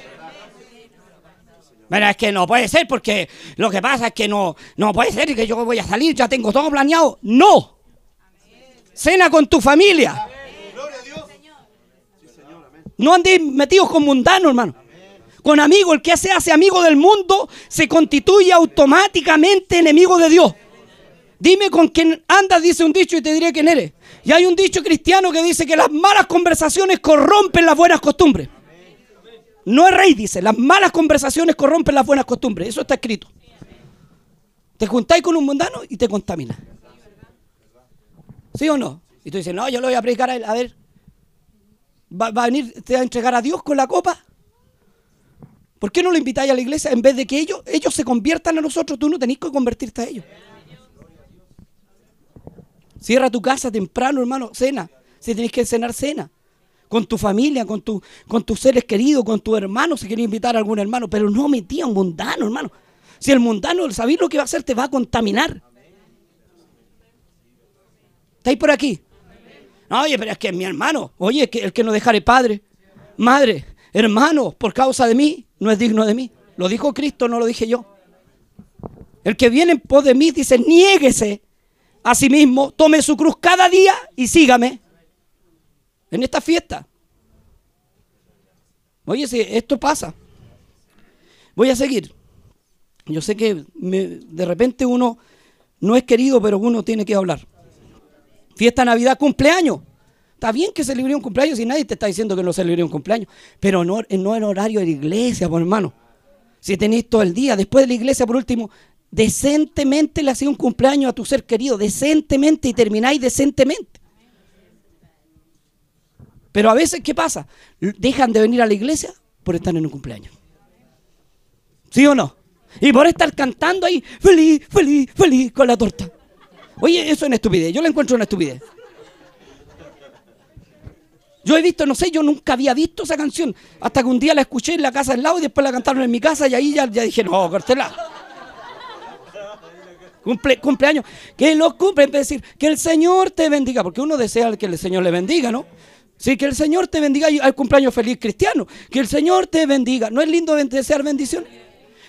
Pero es que no puede ser porque lo que pasa es que no, no puede ser que yo voy a salir, ya tengo todo planeado. No. Cena con tu familia. No andéis metidos con mundanos, hermano. Con amigos, el que se hace amigo del mundo se constituye automáticamente enemigo de Dios. Dime con quién andas, dice un dicho, y te diré quién eres. Y hay un dicho cristiano que dice que las malas conversaciones corrompen las buenas costumbres. No es rey, dice, las malas conversaciones corrompen las buenas costumbres. Eso está escrito. Te juntáis con un mundano y te contaminas. ¿Sí o no? Y tú dices, no, yo lo voy a predicar a él. A ver, ¿Va, a venir te va a entregar a Dios con la copa? ¿Por qué no lo invitáis a la iglesia en vez de que ellos, ellos se conviertan a nosotros? Tú no tenés que convertirte a ellos. Cierra tu casa temprano, hermano, cena. Si tenés que cenar, cena. Con tu familia, con, tu, con tus seres queridos, con tu hermano, si quieres invitar a algún hermano. Pero no metí a un mundano, hermano. Si el mundano, ¿sabéis lo que va a hacer? Te va a contaminar. ¿Estáis por aquí? No, oye, pero es que mi hermano, oye, que el que no dejare padre, madre, hermano, por causa de mí, no es digno de mí. Lo dijo Cristo, no lo dije yo. El que viene en pos de mí dice, niéguese a sí mismo, tome su cruz cada día y sígame en esta fiesta. Oye, si esto pasa, voy a seguir. Yo sé que de repente uno no es querido, pero uno tiene que hablar. Fiesta, Navidad, cumpleaños. Está bien que celebre un cumpleaños y nadie te está diciendo que no celebre un cumpleaños, pero no, no en horario de la iglesia, por hermano. Si tenéis todo el día, después de la iglesia, por último, decentemente le hacéis un cumpleaños a tu ser querido, decentemente y termináis decentemente. Pero a veces, ¿qué pasa? Dejan de venir a la iglesia por estar en un cumpleaños. ¿Sí o no? Y por estar cantando ahí, feliz, feliz, feliz, con la torta. Oye, eso es una estupidez. Yo la encuentro una estupidez. Yo he visto, no sé, yo nunca había visto esa canción. Hasta que un día la escuché en la casa del lado y después la cantaron en mi casa y ahí ya, dije, no, cortela. Cumple, cumpleaños. Que los cumple, en decir, que el Señor te bendiga, porque uno desea que el Señor le bendiga, ¿no? Sí, que el Señor te bendiga y hay cumpleaños feliz cristiano. Que el Señor te bendiga. ¿No es lindo desear bendiciones?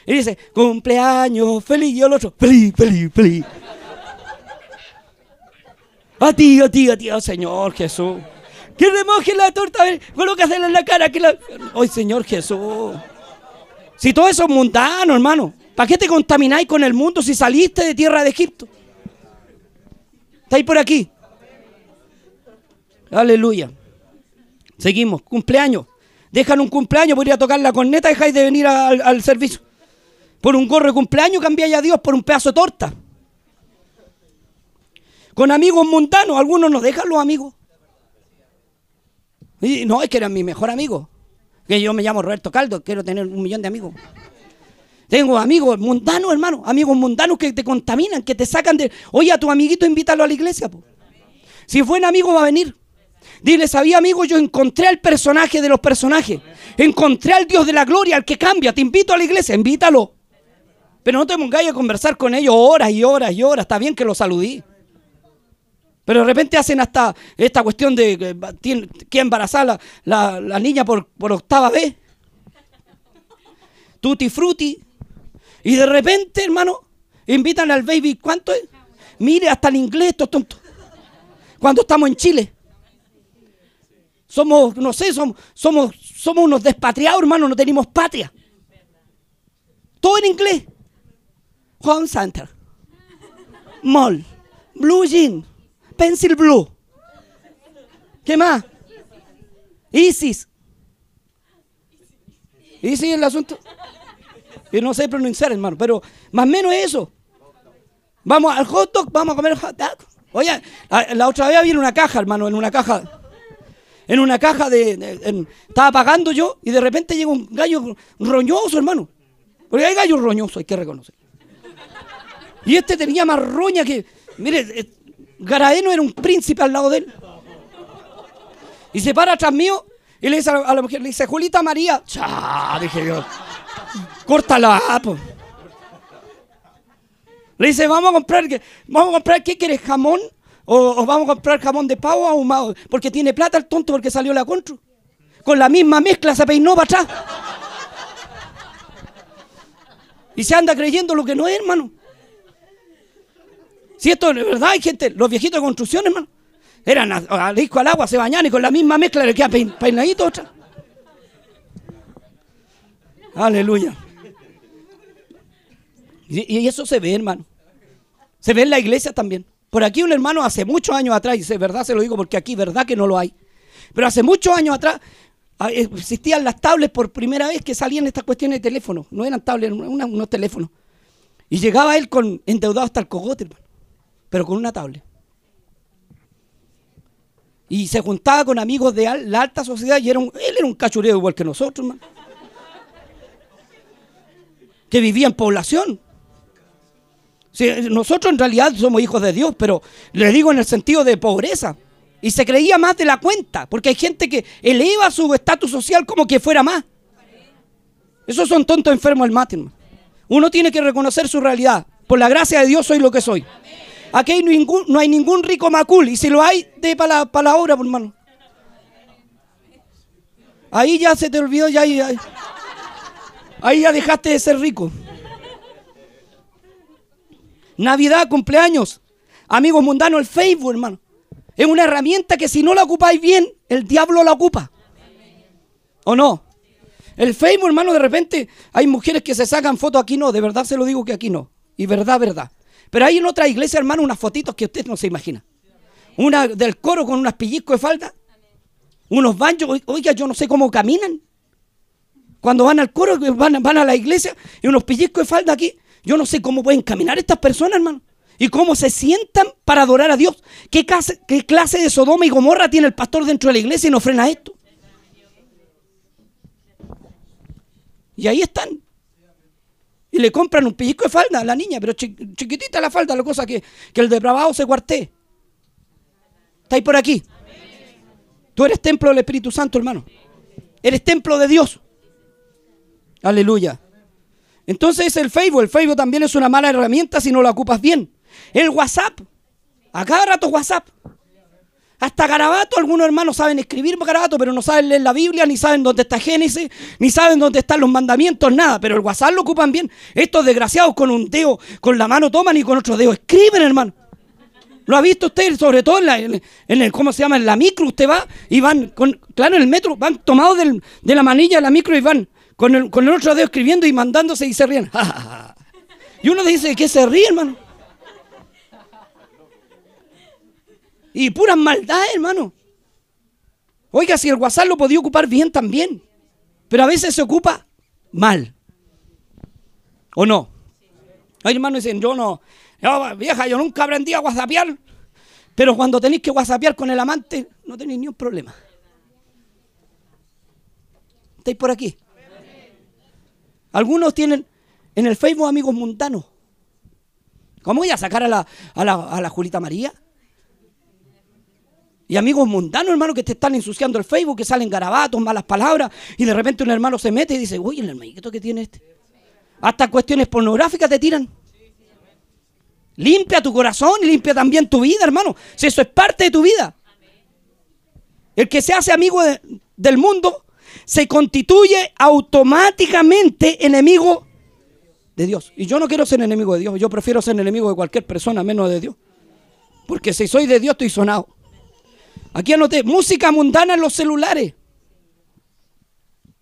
Y dice, cumpleaños feliz. Y el otro, feliz, feliz, feliz. A ti, a ti, a ti, oh Señor Jesús. Que remoje la torta, colócasela en la cara. La... ¡Ay, Señor Jesús! Si todo eso es mundano, hermano. ¿Para qué te contamináis con el mundo si saliste de tierra de Egipto? ¿Estáis por aquí? Aleluya. Seguimos. Cumpleaños. Dejan un cumpleaños por ir a tocar la corneta, dejáis de venir al, servicio. Por un gorro de cumpleaños cambiáis a Dios por un pedazo de torta. Con amigos mundanos, algunos nos dejan los amigos. No, es que eran mi mejor amigo. Que yo me llamo Roberto Caldo, quiero tener un millón de amigos. Tengo amigos mundanos, hermano, amigos mundanos que te contaminan, que te sacan de. Oye, a tu amiguito invítalo a la iglesia. Si fue un amigo, va a venir. Dile, sabía amigo, yo encontré al personaje de los personajes. Encontré al Dios de la gloria, al que cambia. Te invito a la iglesia, invítalo. Pero no te pongáis a conversar con ellos horas y horas y horas. Está bien que lo saludí. Pero de repente hacen hasta esta cuestión de que embarazar la, la, niña por, por octava vez. Tutti frutti. Y de repente, hermano, invitan al baby. ¿Cuánto es? Mire, hasta el inglés, estos tontos. Cuando estamos en Chile. Somos, no sé, somos, somos, somos unos despatriados, hermano, no tenemos patria. Todo en inglés. Home Center. Mall. Blue Jean. Pencil Blue. ¿Qué más? Isis. Isis el asunto. Yo no sé pronunciar, hermano, pero más o menos eso. Vamos al hot dog, vamos a comer hot dog. Oye, la otra vez había una caja, hermano, en una caja en una caja de, estaba pagando yo y de repente llega un gallo roñoso, hermano. Porque hay gallos roñosos, hay que reconocer. Y este tenía más roña que, mire, Garaeno era un príncipe al lado de él. Y se para atrás mío y le dice a la, mujer, le dice, Julita María. Chá, dije yo. Córtala, Le dice, vamos a comprar, vamos a comprar, ¿qué quieres? ¿Jamón? O, vamos a comprar jamón de pavo ahumado. Porque tiene plata el tonto porque salió la contro. Con la misma mezcla se peinó para atrás. Y se anda creyendo lo que no es, hermano. Si esto es verdad, hay gente, los viejitos de construcción, hermano, eran al disco al agua, se bañan y con la misma mezcla le queda peinadito otra. Aleluya. y eso se ve, hermano. Se ve en la iglesia también. Por aquí un hermano hace muchos años atrás, y de verdad se lo digo porque aquí verdad que no lo hay, pero hace muchos años atrás ah, existían las tablets por primera vez que salían estas cuestiones de teléfono. No eran tablets, eran unos teléfonos. Y llegaba él con endeudado hasta el cogote, hermano, pero con una tablet. Y se juntaba con amigos de la alta sociedad y era él era un cachureo igual que nosotros. Que vivía en población nosotros en realidad somos hijos de Dios, pero le digo en el sentido de pobreza. Y se creía más de la cuenta, porque hay gente que eleva su estatus social como que fuera más. Esos son tontos enfermos del mate, Uno tiene que reconocer su realidad. Por la gracia de Dios soy lo que soy. Aquí hay ningún, no hay ningún rico macul. Y si lo hay, de para la, para la obra, hermano. Ahí ya se te olvidó, ya- ahí ya dejaste de ser rico. Navidad, cumpleaños, amigos mundanos, el Facebook, hermano. Es una herramienta que si no la ocupáis bien, el diablo la ocupa. ¿O no? El Facebook, hermano, de repente hay mujeres que se sacan fotos aquí no, de verdad se lo digo que aquí no. Y verdad, verdad. Pero hay en otra iglesia, hermano, unas fotitos que usted no se imagina. Una del coro con unas pellizcos de falda, unos oi- oiga, yo no sé cómo caminan. Cuando van al coro, van, van a la iglesia y unos pellizcos de falda aquí, yo no sé cómo pueden caminar estas personas, hermano. Y cómo se sientan para adorar a Dios. ¿Qué clase, qué clase de Sodoma y Gomorra tiene el pastor dentro de la iglesia y no frena esto? Y ahí están. Y le compran un pellizco de falda a la niña, pero chi- chiquitita la falda, la cosa que, que el depravado se cuarté. ¿Estáis por aquí? Tú eres templo del Espíritu Santo, hermano. Eres templo de Dios. Aleluya. Entonces es el Facebook. El Facebook también es una mala herramienta si no la ocupas bien. El WhatsApp. A cada rato WhatsApp. Hasta garabato, algunos hermanos saben escribir garabato, pero no saben leer la Biblia, ni saben dónde está Génesis, ni saben dónde están los mandamientos, nada. Pero el WhatsApp lo ocupan bien. Estos desgraciados con un dedo, con la mano toman y con otro dedo escriben, hermano. ¿Lo ha visto usted? Sobre todo en, la, ¿cómo se llama? En la micro usted va y van, claro, en el metro, van tomados de la manilla de la micro y van con el, con el otro dedo escribiendo y mandándose y se ríen. y uno dice, ¿qué se ríe, hermano? Y puras maldades, hermano. Oiga, si el WhatsApp lo podía ocupar bien también, pero a veces se ocupa mal. ¿O no? Hay hermanos dicen, yo no, yo, vieja, yo nunca aprendí a whatsappear, pero cuando tenéis que whatsappear con el amante, no tenéis ni un problema. ¿Estáis por aquí? Algunos tienen en el Facebook amigos mundanos. ¿Cómo voy a sacar a la, a la, a la Julita María? Y amigos mundanos, hermano, que te están ensuciando el Facebook, que salen garabatos, malas palabras, y de repente un hermano se mete y dice, uy, el hermanito que tiene este. Hasta cuestiones pornográficas te tiran. Limpia tu corazón y limpia también tu vida, hermano. Si eso es parte de tu vida. El que se hace amigo de- del mundo se constituye automáticamente enemigo de Dios. Y yo no quiero ser enemigo de Dios. Yo prefiero ser enemigo de cualquier persona menos de Dios. Porque si soy de Dios estoy sonado. Aquí anoté música mundana en los celulares.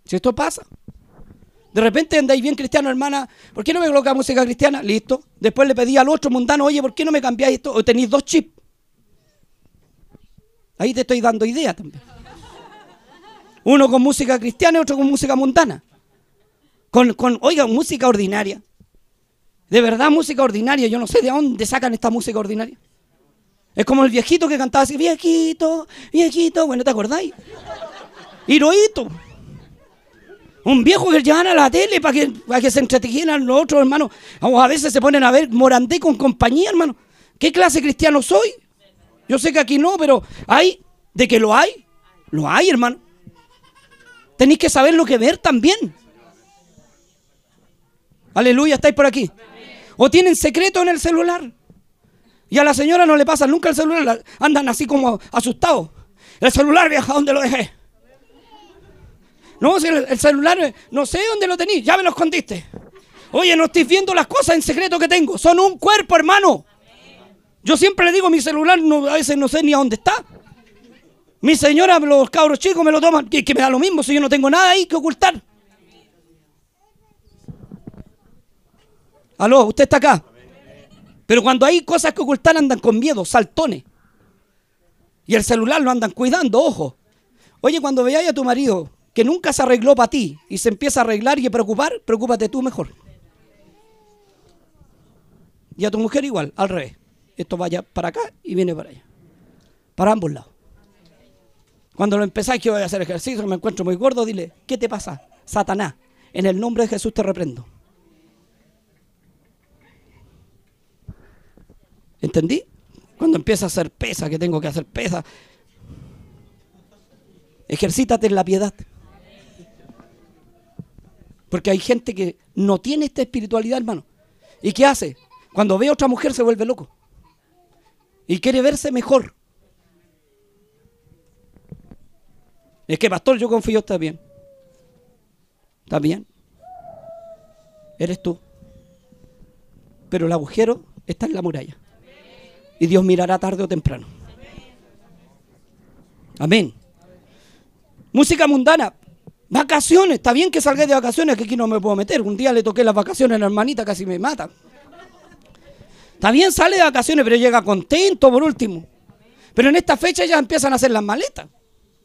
Si esto pasa. De repente andáis bien cristiano, hermana. ¿Por qué no me coloca música cristiana? Listo. Después le pedí al otro mundano, oye, ¿por qué no me cambiáis esto? O tenéis dos chips. Ahí te estoy dando idea también. Uno con música cristiana y otro con música mundana. Con, con, oiga, música ordinaria. De verdad, música ordinaria. Yo no sé de dónde sacan esta música ordinaria. Es como el viejito que cantaba así, viejito, viejito. Bueno, ¿te acordáis? Hirohito. Un viejo que llevan a la tele para que, para que se entretieran los otros hermanos. O a veces se ponen a ver Morandé con compañía, hermano. ¿Qué clase cristiano soy? Yo sé que aquí no, pero hay, de que lo hay, lo hay, hermano. Tenéis que saber lo que ver también. Aleluya, estáis por aquí. O tienen secreto en el celular. Y a la señora no le pasa nunca el celular, la- andan así como asustados. El celular, vieja, ¿dónde lo dejé? No, si el, el celular, no sé dónde lo tenéis, ya me lo escondiste. Oye, no estáis viendo las cosas en secreto que tengo, son un cuerpo, hermano. Yo siempre le digo, mi celular a veces no sé ni a dónde está. Mi señora, los cabros chicos me lo toman, que, que me da lo mismo si yo no tengo nada ahí que ocultar. Aló, usted está acá. Pero cuando hay cosas que ocultar andan con miedo, saltones. Y el celular lo andan cuidando, ojo. Oye, cuando veáis a tu marido que nunca se arregló para ti y se empieza a arreglar y a preocupar, preocúpate tú mejor. Y a tu mujer igual, al revés. Esto vaya para acá y viene para allá. Para ambos lados. Cuando lo empezáis que voy a hacer ejercicio, me encuentro muy gordo, dile, ¿qué te pasa? Satanás, en el nombre de Jesús te reprendo. ¿Entendí? Cuando empieza a hacer pesa, que tengo que hacer pesa. Ejercítate en la piedad. Porque hay gente que no tiene esta espiritualidad, hermano. ¿Y qué hace? Cuando ve a otra mujer se vuelve loco. Y quiere verse mejor. Es que, pastor, yo confío, está bien. Está bien. Eres tú. Pero el agujero está en la muralla. Y Dios mirará tarde o temprano. Amén. Música mundana. Vacaciones. Está bien que salga de vacaciones, que aquí no me puedo meter. Un día le toqué las vacaciones a la hermanita, casi me mata. Está bien, sale de vacaciones, pero llega contento por último. Pero en esta fecha ya empiezan a hacer las maletas.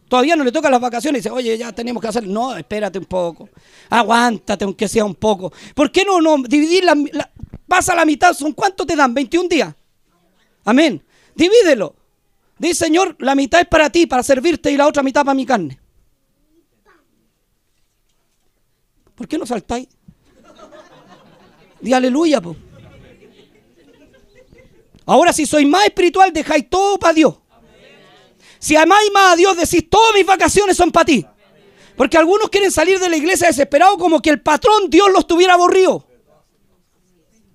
Todavía no le tocan las vacaciones y dice, oye, ya tenemos que hacer. No, espérate un poco. Aguántate, aunque sea un poco. ¿Por qué no, no dividir la, pasa la mitad? ¿Son cuánto te dan? 21 días. Amén. Divídelo. Dice, Señor, la mitad es para ti, para servirte, y la otra mitad para mi carne. ¿Por qué no saltáis? Di aleluya, pues. Ahora si sois más espiritual, dejáis todo para Dios. Si amáis más a Dios, decís, todas mis vacaciones son para ti. Porque algunos quieren salir de la iglesia desesperados como que el patrón Dios los tuviera aburrido.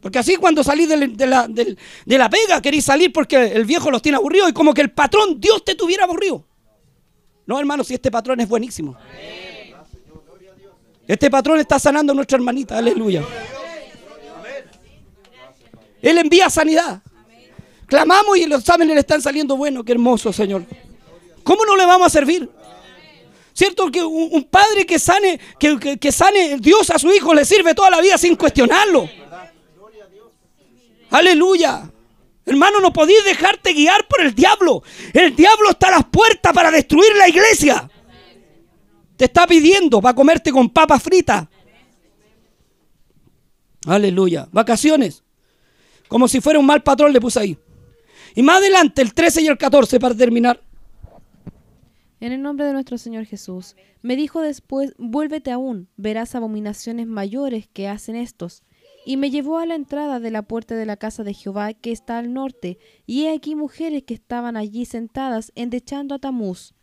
Porque así cuando salís de, la, de la pega queréis salir porque el viejo los tiene aburridos y como que el patrón Dios te tuviera aburrido. No, hermano, si este patrón es buenísimo. Este patrón está sanando a nuestra hermanita, aleluya. Él envía sanidad. Clamamos y los exámenes le están saliendo buenos. Qué hermoso, Señor. ¿Cómo no le vamos a servir? ¿Cierto? Que un, padre que sane, que, sane Dios a su hijo le sirve toda la vida sin cuestionarlo. Aleluya. Hermano, no podéis dejarte guiar por el diablo. El diablo está a las puertas para destruir la iglesia. Te está pidiendo para comerte con papas fritas. Aleluya. Vacaciones. Como si fuera un mal patrón le puse ahí. Y más adelante, el 13 y el 14 para terminar. En el nombre de nuestro Señor Jesús. Me dijo después, vuélvete aún, verás abominaciones mayores que hacen estos. Y me llevó a la entrada de la puerta de la casa de Jehová que está al norte, y he aquí mujeres que estaban allí sentadas endechando a Tamuz.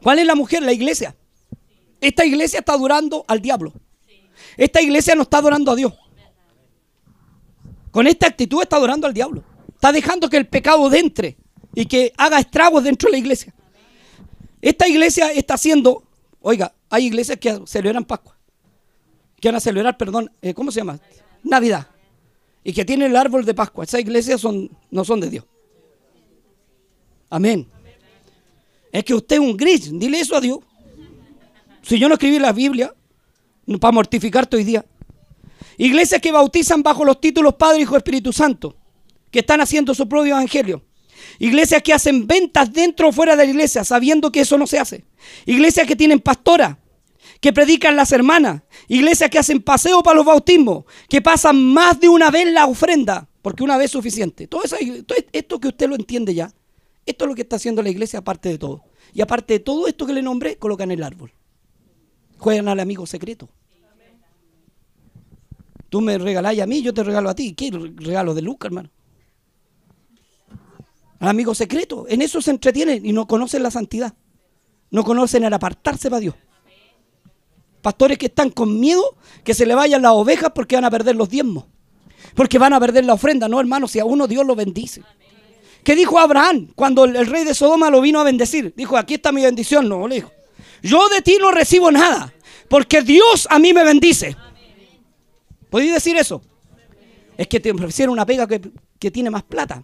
¿Cuál es la mujer? La iglesia. Esta iglesia está adorando al diablo. Esta iglesia no está adorando a Dios. Con esta actitud está adorando al diablo. Está dejando que el pecado entre y que haga estragos dentro de la iglesia. Esta iglesia está haciendo, oiga, hay iglesias que celebran Pascua, que van a celebrar, perdón, eh, ¿cómo se llama? Navidad. Y que tienen el árbol de Pascua. Esas iglesias son, no son de Dios. Amén. Es que usted es un gris, dile eso a Dios. Si yo no escribí la Biblia, para mortificarte hoy día. Iglesias que bautizan bajo los títulos Padre, Hijo, Espíritu Santo, que están haciendo su propio evangelio. Iglesias que hacen ventas dentro o fuera de la iglesia, sabiendo que eso no se hace. Iglesias que tienen pastora, que predican las hermanas. Iglesias que hacen paseo para los bautismos, que pasan más de una vez la ofrenda, porque una vez es suficiente. Todo, eso, todo esto que usted lo entiende ya, esto es lo que está haciendo la iglesia aparte de todo. Y aparte de todo esto que le nombré, colocan el árbol. Juegan al amigo secreto. Tú me regaláis a mí, yo te regalo a ti. ¿Qué regalo de Lucas, hermano? Al amigo secreto. En eso se entretienen y no conocen la santidad. No conocen el apartarse para Dios. Pastores que están con miedo que se le vayan las ovejas porque van a perder los diezmos. Porque van a perder la ofrenda. No, hermano, si a uno Dios lo bendice. ¿Qué dijo Abraham cuando el, rey de Sodoma lo vino a bendecir? Dijo, aquí está mi bendición. No, le dijo. Yo de ti no recibo nada, porque Dios a mí me bendice. ¿Podéis decir eso? Es que te ofrecieron una pega que, tiene más plata.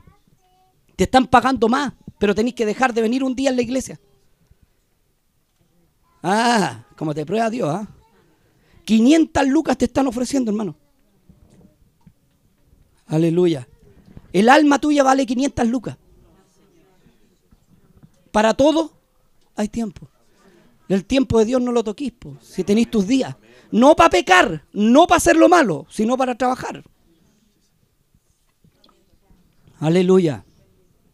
Te están pagando más, pero tenéis que dejar de venir un día en la iglesia. Ah, como te prueba Dios, ¿ah? 500 lucas te están ofreciendo, hermano. Aleluya. El alma tuya vale 500 lucas. Para todo hay tiempo. El tiempo de Dios no lo toquís, si tenéis tus días. No para pecar, no para hacer lo malo, sino para trabajar. Aleluya.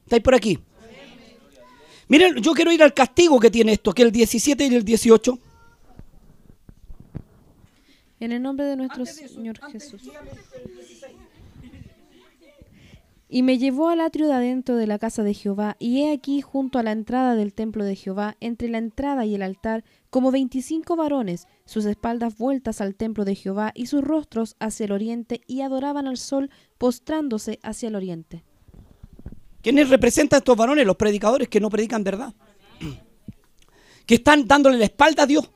¿Estáis por aquí? Miren, yo quiero ir al castigo que tiene esto, que el 17 y el 18. En el nombre de nuestro Señor Jesús. Y me llevó al atrio de adentro de la casa de Jehová, y he aquí junto a la entrada del templo de Jehová, entre la entrada y el altar, como veinticinco varones, sus espaldas vueltas al templo de Jehová y sus rostros hacia el oriente, y adoraban al sol, postrándose hacia el oriente. ¿Quiénes representan a estos varones? Los predicadores que no predican verdad. Que están dándole la espalda a Dios.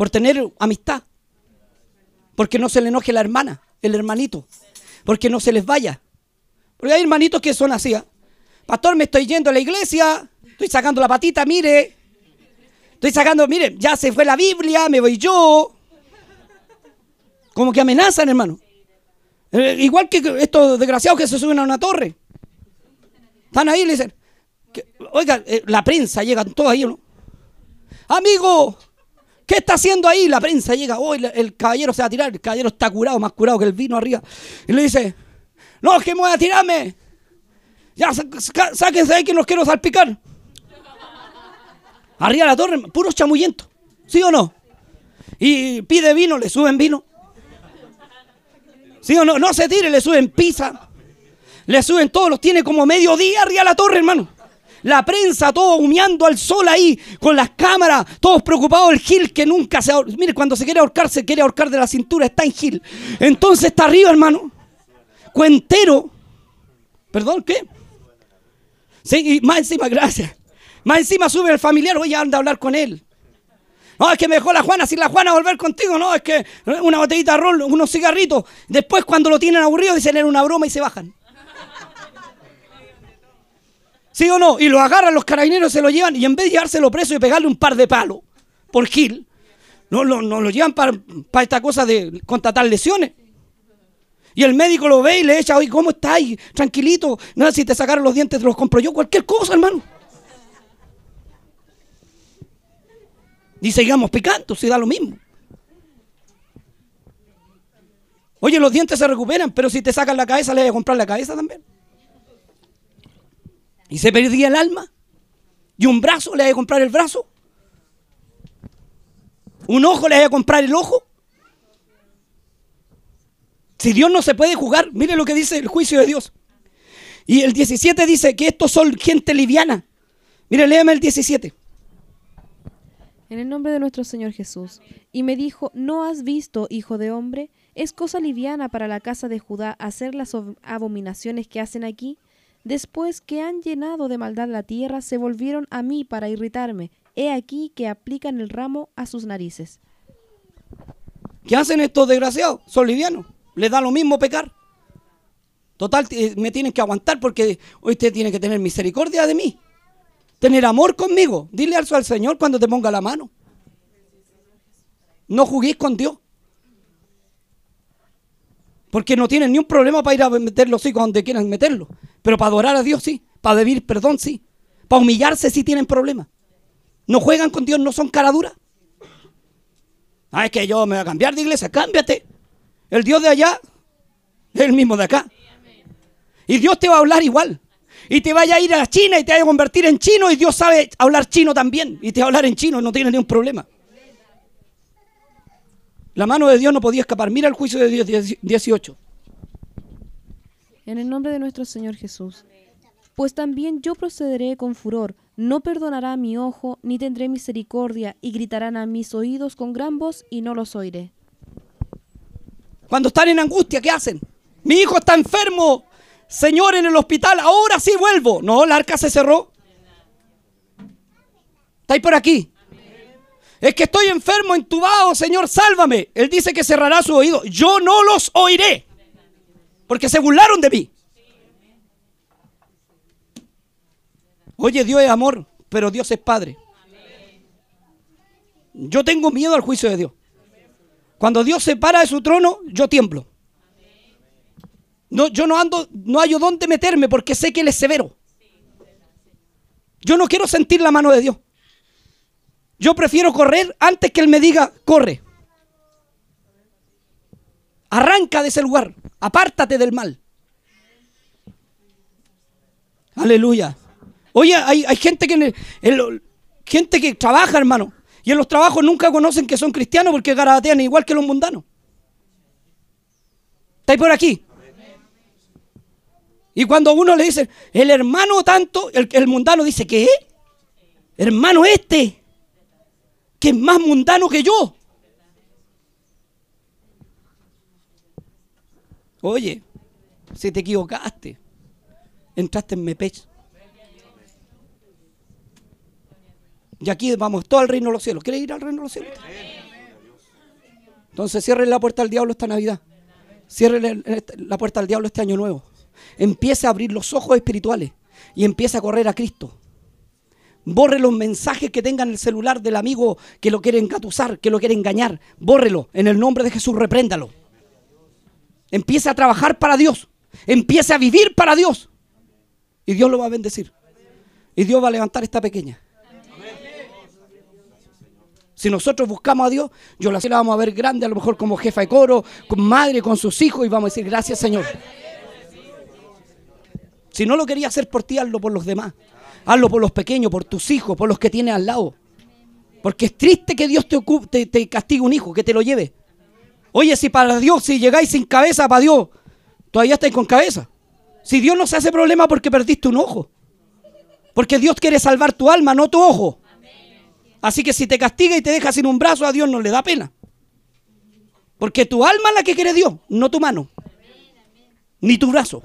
Por tener amistad. Porque no se le enoje la hermana, el hermanito. Porque no se les vaya. Porque hay hermanitos que son así. ¿ah? Pastor, me estoy yendo a la iglesia. Estoy sacando la patita, mire. Estoy sacando, mire, ya se fue la Biblia, me voy yo. Como que amenazan, hermano. Eh, igual que estos desgraciados que se suben a una torre. Están ahí y le dicen, oiga, eh, la prensa llega todos ahí, ¿no? Amigo, ¿qué está haciendo ahí? La prensa llega, hoy el caballero se va a tirar, el caballero está curado, más curado que el vino arriba. Y le dice, no, es que me voy a tirarme. Ya, sáquense ahí que los quiero salpicar. Arriba la torre, puro chamuyento. ¿Sí o no? Y pide vino, le suben vino. ¿Sí o no? No se tire, le suben pizza. Le suben todos, los tiene como medio día arriba la torre, hermano. La prensa, todo humeando al sol ahí, con las cámaras, todos preocupados. El Gil que nunca se Mire, cuando se quiere ahorcar, se quiere ahorcar de la cintura, está en Gil. Entonces está arriba, hermano. Cuentero. ¿Perdón? ¿Qué? Sí, y más encima, gracias. Más encima sube el familiar, oye, anda a hablar con él. No, es que me dejó la Juana, si la Juana volver contigo, no, es que una botellita de rol, unos cigarritos. Después cuando lo tienen aburrido dicen era una broma y se bajan. ¿Sí o no? Y lo agarran los carabineros, se lo llevan y en vez de llevárselo preso y pegarle un par de palos por Gil, no, lo llevan para, esta cosa de contratar lesiones. Y el médico lo ve y le echa, oye, ¿cómo estás? Tranquilito. No, si te sacaron los dientes, te los compro yo. Cualquier cosa, hermano. Y sigamos picando, si da lo mismo. Oye, los dientes se recuperan, pero si te sacan la cabeza, le voy a comprar la cabeza también. Y se perdía el alma. Y un brazo, le voy a comprar el brazo. Un ojo, le voy a comprar el ojo. Si Dios no se puede jugar, mire lo que dice el juicio de Dios. Y el 17 dice que estos son gente liviana. Mire, léame el 17. En el nombre de nuestro Señor Jesús. Y me dijo, ¿no has visto, hijo de hombre? Es cosa liviana para la casa de Judá hacer las abominaciones que hacen aquí. Después que han llenado de maldad la tierra, se volvieron a mí para irritarme. He aquí que aplican el ramo a sus narices. ¿Qué hacen estos desgraciados? Son livianos le da lo mismo pecar. Total, eh, me tienen que aguantar porque hoy usted tiene que tener misericordia de mí. Tener amor conmigo. Dile al Señor cuando te ponga la mano. No juguéis con Dios. Porque no tienen ni un problema para ir a meter los hijos donde quieran meterlo. Pero para adorar a Dios sí. Para pedir perdón sí. Para humillarse sí tienen problemas. No juegan con Dios, no son caraduras. Ah, es que yo me voy a cambiar de iglesia. Cámbiate. El Dios de allá es el mismo de acá. Y Dios te va a hablar igual. Y te vaya a ir a China y te vaya a convertir en chino y Dios sabe hablar chino también. Y te va a hablar en chino, no tiene ningún problema. La mano de Dios no podía escapar. Mira el juicio de Dios 18. En el nombre de nuestro Señor Jesús. Pues también yo procederé con furor, no perdonará mi ojo, ni tendré misericordia, y gritarán a mis oídos con gran voz, y no los oiré. Cuando están en angustia, ¿qué hacen? Mi hijo está enfermo. Señor, en el hospital, ahora sí vuelvo. No, la arca se cerró. ¿Estáis por aquí? Es que estoy enfermo, entubado, Señor, sálvame. Él dice que cerrará su oído. Yo no los oiré. Porque se burlaron de mí. Oye, Dios es amor, pero Dios es Padre. Yo tengo miedo al juicio de Dios. Cuando Dios se para de su trono, yo tiemblo. No, yo no ando, no hallo dónde meterme porque sé que Él es severo. Yo no quiero sentir la mano de Dios. Yo prefiero correr antes que Él me diga, corre. Arranca de ese lugar, apártate del mal. Aleluya. Oye, hay, gente que gente que trabaja, hermano. Y en los trabajos nunca conocen que son cristianos porque garabatean igual que los mundanos. ¿Estáis por aquí? Y cuando uno le dice, el hermano tanto, el, mundano dice, ¿qué? Hermano este, que es más mundano que yo. Oye, si te equivocaste. entraste en Mepech. Y aquí vamos todo al reino de los cielos. ¿Quieres ir al reino de los cielos? Entonces cierren la puerta al diablo esta Navidad. Cierren la puerta al diablo este año nuevo. Empiece a abrir los ojos espirituales y empiece a correr a Cristo. Borre los mensajes que tenga en el celular del amigo que lo quiere engatusar, que lo quiere engañar. Bórrelo. En el nombre de Jesús, repréndalo. Empiece a trabajar para Dios. Empiece a vivir para Dios. Y Dios lo va a bendecir. Y Dios va a levantar esta pequeña. Si nosotros buscamos a Dios, yo la vamos a ver grande, a lo mejor como jefa de coro, con madre, con sus hijos, y vamos a decir gracias Señor. Si no lo quería hacer por ti, hazlo por los demás. Hazlo por los pequeños, por tus hijos, por los que tienes al lado. Porque es triste que Dios te, te, castigue un hijo, que te lo lleve. Oye, si para Dios, si llegáis sin cabeza para Dios, todavía estáis con cabeza. Si Dios no se hace problema porque perdiste un ojo. Porque Dios quiere salvar tu alma, no tu ojo. Así que si te castiga y te deja sin un brazo, a Dios no le da pena. Porque tu alma es la que quiere Dios, no tu mano. Ni tu brazo.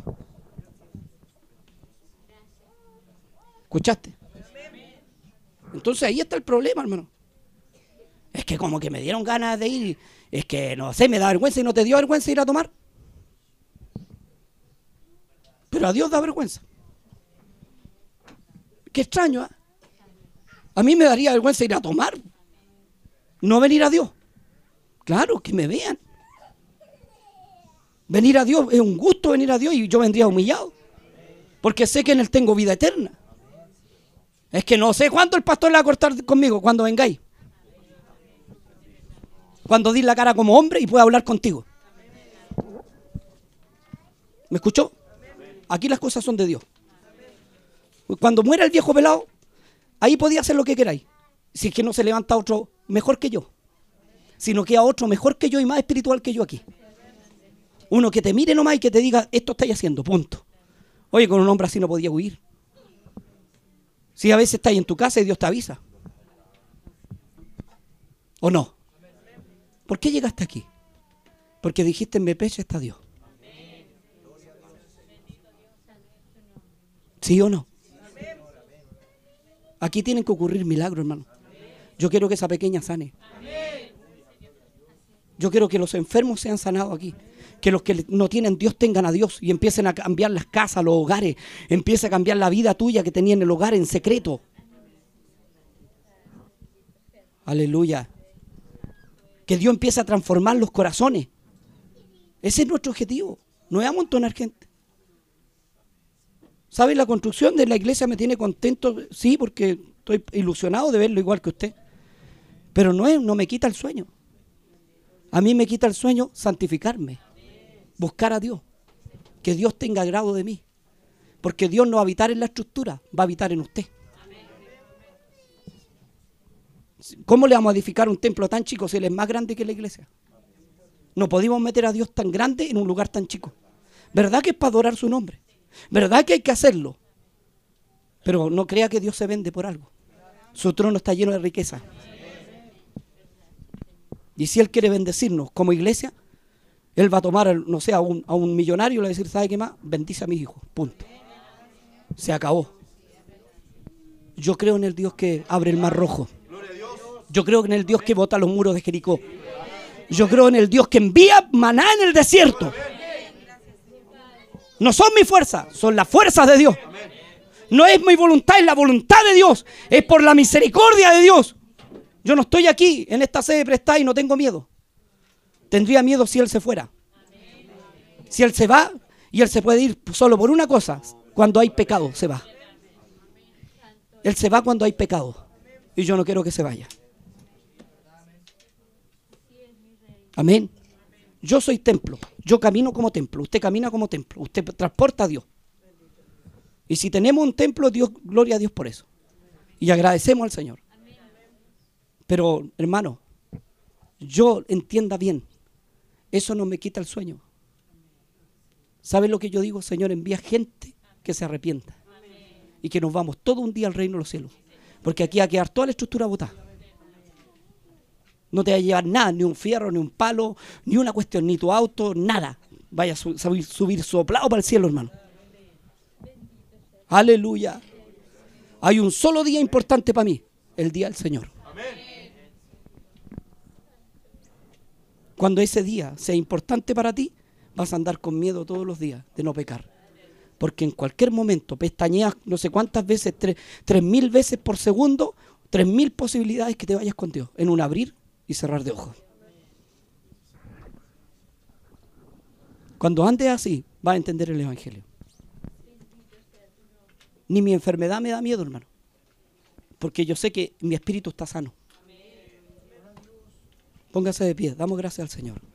¿Escuchaste? Entonces ahí está el problema, hermano. Es que como que me dieron ganas de ir. Es que no sé, me da vergüenza y no te dio vergüenza ir a tomar. Pero a Dios da vergüenza. Qué extraño, ¿eh? A mí me daría vergüenza ir a tomar. No venir a Dios. Claro, que me vean. Venir a Dios es un gusto venir a Dios y yo vendría humillado. Porque sé que en Él tengo vida eterna. Es que no sé cuándo el pastor le va a cortar conmigo, cuando vengáis. Cuando di la cara como hombre y pueda hablar contigo. ¿Me escuchó? Aquí las cosas son de Dios. Cuando muera el viejo pelado, ahí podía hacer lo que queráis. Si es que no se levanta otro mejor que yo, sino que a otro mejor que yo y más espiritual que yo aquí. Uno que te mire nomás y que te diga, esto estáis haciendo, punto. Oye, con un hombre así no podía huir. Si a veces estás en tu casa y Dios te avisa. ¿O no? ¿Por qué llegaste aquí? Porque dijiste en mi pecho está Dios. ¿Sí o no? Aquí tienen que ocurrir milagros, hermano. Yo quiero que esa pequeña sane. Yo quiero que los enfermos sean sanados aquí que los que no tienen Dios tengan a Dios y empiecen a cambiar las casas, los hogares, empiece a cambiar la vida tuya que tenía en el hogar en secreto. Aleluya. Que Dios empiece a transformar los corazones. Ese es nuestro objetivo. No es amontonar gente. ¿Sabes? La construcción de la iglesia me tiene contento, sí, porque estoy ilusionado de verlo igual que usted. Pero no, es, no me quita el sueño. A mí me quita el sueño santificarme buscar a Dios. Que Dios tenga grado de mí. Porque Dios no va a habitar en la estructura, va a habitar en usted. ¿Cómo le vamos a edificar un templo tan chico si él es más grande que la iglesia? No podemos meter a Dios tan grande en un lugar tan chico. ¿Verdad que es para adorar su nombre? ¿Verdad que hay que hacerlo? Pero no crea que Dios se vende por algo. Su trono está lleno de riqueza. Y si Él quiere bendecirnos como iglesia, él va a tomar, no sé, a un, millonario y le va a decir, ¿sabe qué más? Bendice a mis hijos. Punto. Se acabó. Yo creo en el Dios que abre el mar rojo. Yo creo en el Dios que bota los muros de Jericó. Yo creo en el Dios que envía maná en el desierto. No son mi fuerza, son las fuerzas de Dios. No es mi voluntad, es la voluntad de Dios. Es por la misericordia de Dios. Yo no estoy aquí en esta sede prestada y no tengo miedo. Tendría miedo si él se fuera. Si él se va y él se puede ir solo por una cosa, cuando hay pecado, se va. Él se va cuando hay pecado. Y yo no quiero que se vaya. Amén. Yo soy templo. Yo camino como templo. Usted camina como templo. Usted transporta a Dios. Y si tenemos un templo, Dios, gloria a Dios por eso. Y agradecemos al Señor. Pero, hermano, yo entienda bien eso no me quita el sueño. ¿Sabes lo que yo digo? Señor, envía gente que se arrepienta. Y que nos vamos todo un día al reino de los cielos. Porque aquí va a quedar toda la estructura botada. No te va a llevar nada, ni un fierro, ni un palo, ni una cuestión, ni tu auto, nada. Vaya a subir, subir soplado para el cielo, hermano. Aleluya. Hay un solo día importante para mí, el día del Señor. Cuando ese día sea importante para ti, vas a andar con miedo todos los días de no pecar. Porque en cualquier momento pestañeas no sé cuántas veces, tres, mil veces por segundo, tres mil posibilidades que te vayas con Dios en un abrir y cerrar de ojos. Cuando andes así, vas a entender el Evangelio. Ni mi enfermedad me da miedo, hermano. Porque yo sé que mi espíritu está sano. Póngase de pie, damos gracias al Señor.